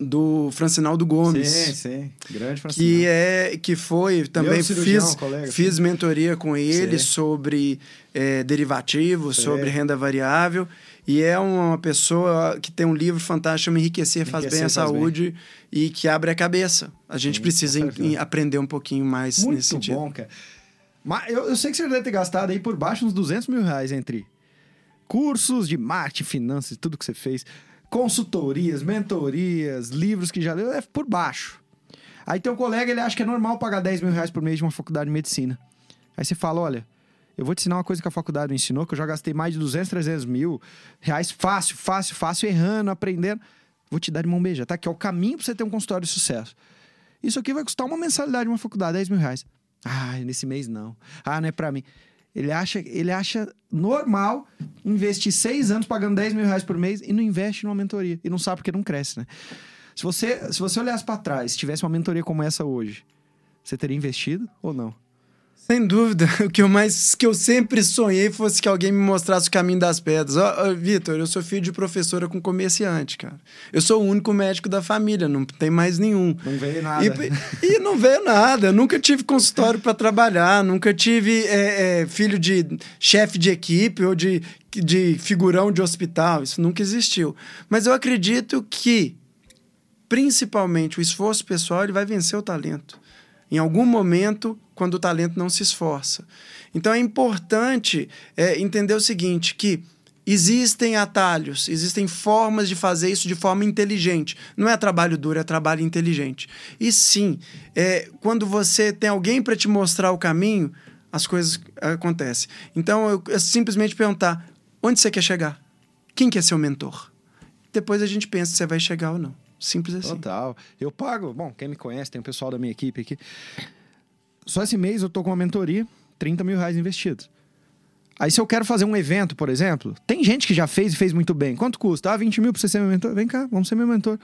do Francinaldo Gomes. Sim, sim. Grande Francinaldo. Que, é, que foi, também fiz, colega, fiz sim. mentoria com ele sim. sobre é, derivativos, sim. sobre renda variável. E é uma pessoa que tem um livro fantástico, Enriquecer, Enriquecer Faz Bem a Saúde, bem. e que abre a cabeça. A gente precisa em, aprender um pouquinho mais Muito nesse sentido. bom, cara. Mas eu, eu sei que você deve ter gastado aí por baixo uns 200 mil reais entre cursos de marketing, finanças, tudo que você fez consultorias, mentorias, livros que já leu, é por baixo. Aí teu colega, ele acha que é normal pagar 10 mil reais por mês de uma faculdade de medicina. Aí você fala, olha, eu vou te ensinar uma coisa que a faculdade me ensinou, que eu já gastei mais de 200, 300 mil reais fácil, fácil, fácil, errando, aprendendo. Vou te dar de mão beija, tá? Que é o caminho pra você ter um consultório de sucesso. Isso aqui vai custar uma mensalidade de uma faculdade, 10 mil reais. Ah, nesse mês não. Ah, não é pra mim. Ele acha, ele acha normal investir seis anos pagando 10 mil reais por mês e não investe numa mentoria. E não sabe porque não cresce, né? Se você, se você olhasse para trás, tivesse uma mentoria como essa hoje, você teria investido ou não? Sem dúvida. O que eu mais que eu sempre sonhei fosse que alguém me mostrasse o caminho das pedras. Ó, oh, Vitor, eu sou filho de professora com comerciante, cara. Eu sou o único médico da família, não tem mais nenhum. Não veio nada. E, e não veio nada. Eu nunca tive consultório para trabalhar, nunca tive é, é, filho de chefe de equipe ou de, de figurão de hospital. Isso nunca existiu. Mas eu acredito que, principalmente, o esforço pessoal ele vai vencer o talento. Em algum momento, quando o talento não se esforça. Então é importante é, entender o seguinte: que existem atalhos, existem formas de fazer isso de forma inteligente. Não é trabalho duro, é trabalho inteligente. E sim, é, quando você tem alguém para te mostrar o caminho, as coisas acontecem. Então eu, eu simplesmente perguntar: onde você quer chegar? Quem quer ser o mentor? Depois a gente pensa se você vai chegar ou não. Simples assim. Total. Eu pago. Bom, quem me conhece, tem o pessoal da minha equipe aqui. Só esse mês eu tô com uma mentoria, 30 mil reais investidos. Aí se eu quero fazer um evento, por exemplo, tem gente que já fez e fez muito bem. Quanto custa? Ah, 20 mil pra você ser meu mentor? Vem cá, vamos ser meu mentor.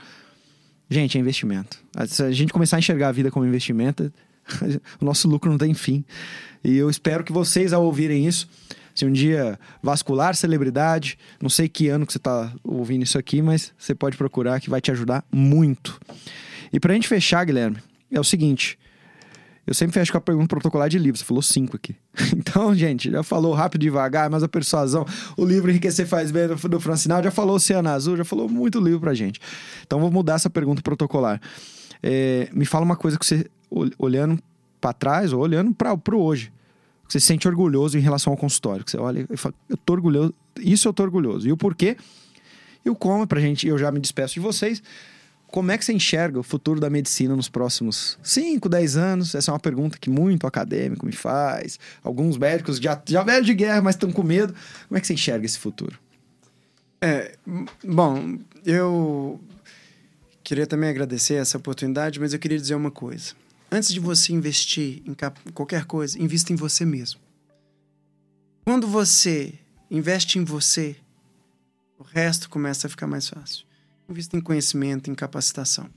Gente, é investimento. Se a gente começar a enxergar a vida como investimento, o nosso lucro não tem fim. E eu espero que vocês, ao ouvirem isso, se um dia vascular celebridade, não sei que ano que você está ouvindo isso aqui, mas você pode procurar que vai te ajudar muito. E para a gente fechar, Guilherme, é o seguinte: eu sempre fecho com a pergunta protocolar de livro. Você falou cinco aqui. Então, gente, já falou rápido devagar, mas a persuasão, o livro Enriquecer Faz Bem do, Francinal, já falou Oceano Azul, já falou muito livro pra gente. Então, vou mudar essa pergunta protocolar. É, me fala uma coisa que você, olhando para trás ou olhando para o hoje, você se sente orgulhoso em relação ao consultório. Você olha e fala, eu tô orgulhoso, isso eu tô orgulhoso. E o porquê? E o como, pra gente, eu já me despeço de vocês. Como é que você enxerga o futuro da medicina nos próximos 5, 10 anos? Essa é uma pergunta que muito acadêmico me faz. Alguns médicos já, já de guerra, mas estão com medo. Como é que você enxerga esse futuro? É, bom, eu queria também agradecer essa oportunidade, mas eu queria dizer uma coisa. Antes de você investir em qualquer coisa, invista em você mesmo. Quando você investe em você, o resto começa a ficar mais fácil invista em conhecimento, em capacitação.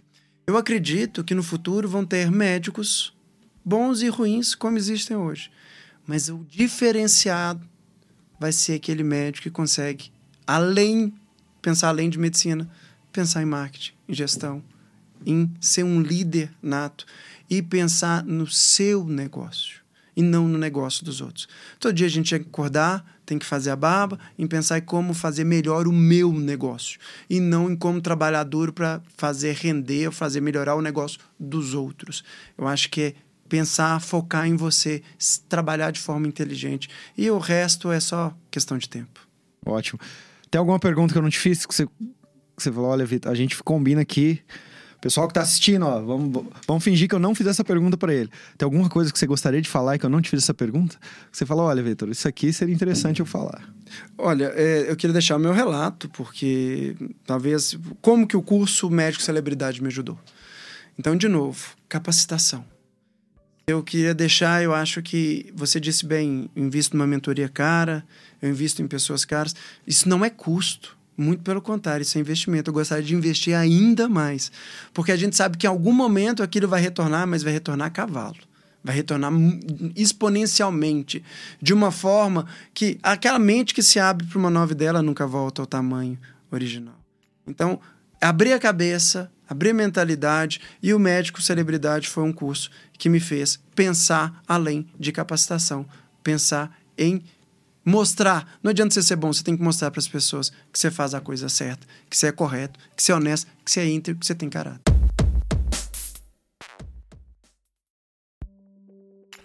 Eu acredito que no futuro vão ter médicos bons e ruins como existem hoje. Mas o diferenciado vai ser aquele médico que consegue, além, pensar além de medicina, pensar em marketing, em gestão, em ser um líder nato e pensar no seu negócio. e não no negócio dos outros. Todo dia a gente tem que acordar, tem que fazer a barba, em pensar em como fazer melhor o meu negócio e não em como trabalhar duro para fazer render ou fazer melhorar o negócio dos outros. Eu acho que é pensar, focar em você, trabalhar de forma inteligente e o resto é só questão de tempo. Ótimo. Tem alguma pergunta que eu não te fiz que você, que você falou, olha, Vitor, a gente combina aqui Pessoal que tá assistindo, ó, vamos, vamos fingir que eu não fiz essa pergunta para ele. Tem alguma coisa que você gostaria de falar e que eu não te fiz essa pergunta? Você falou, olha, Vitor, isso aqui seria interessante eu falar. Olha, é, eu queria deixar meu relato, porque talvez. Como que o curso Médico Celebridade me ajudou? Então, de novo, capacitação. Eu queria deixar, eu acho que você disse bem, invisto numa mentoria cara, eu invisto em pessoas caras. Isso não é custo. Muito pelo contrário, isso é investimento. Eu gostaria de investir ainda mais. Porque a gente sabe que em algum momento aquilo vai retornar, mas vai retornar a cavalo. Vai retornar exponencialmente. De uma forma que aquela mente que se abre para uma nova ideia nunca volta ao tamanho original. Então, abrir a cabeça, abrir a mentalidade e o médico celebridade foi um curso que me fez pensar além de capacitação, pensar em mostrar. Não adianta você ser bom, você tem que mostrar para as pessoas que você faz a coisa certa, que você é correto, que você é honesto, que você é íntegro, que você tem caráter.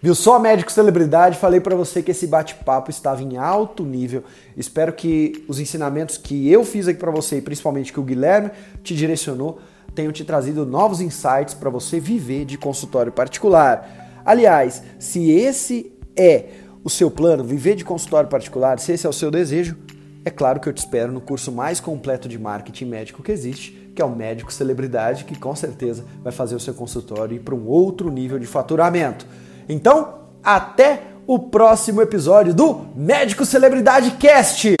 Viu só, médico celebridade? Falei para você que esse bate-papo estava em alto nível. Espero que os ensinamentos que eu fiz aqui para você e principalmente que o Guilherme te direcionou tenham te trazido novos insights para você viver de consultório particular. Aliás, se esse é o seu plano, viver de consultório particular, se esse é o seu desejo, é claro que eu te espero no curso mais completo de marketing médico que existe, que é o Médico Celebridade, que com certeza vai fazer o seu consultório ir para um outro nível de faturamento. Então, até o próximo episódio do Médico Celebridade Cast.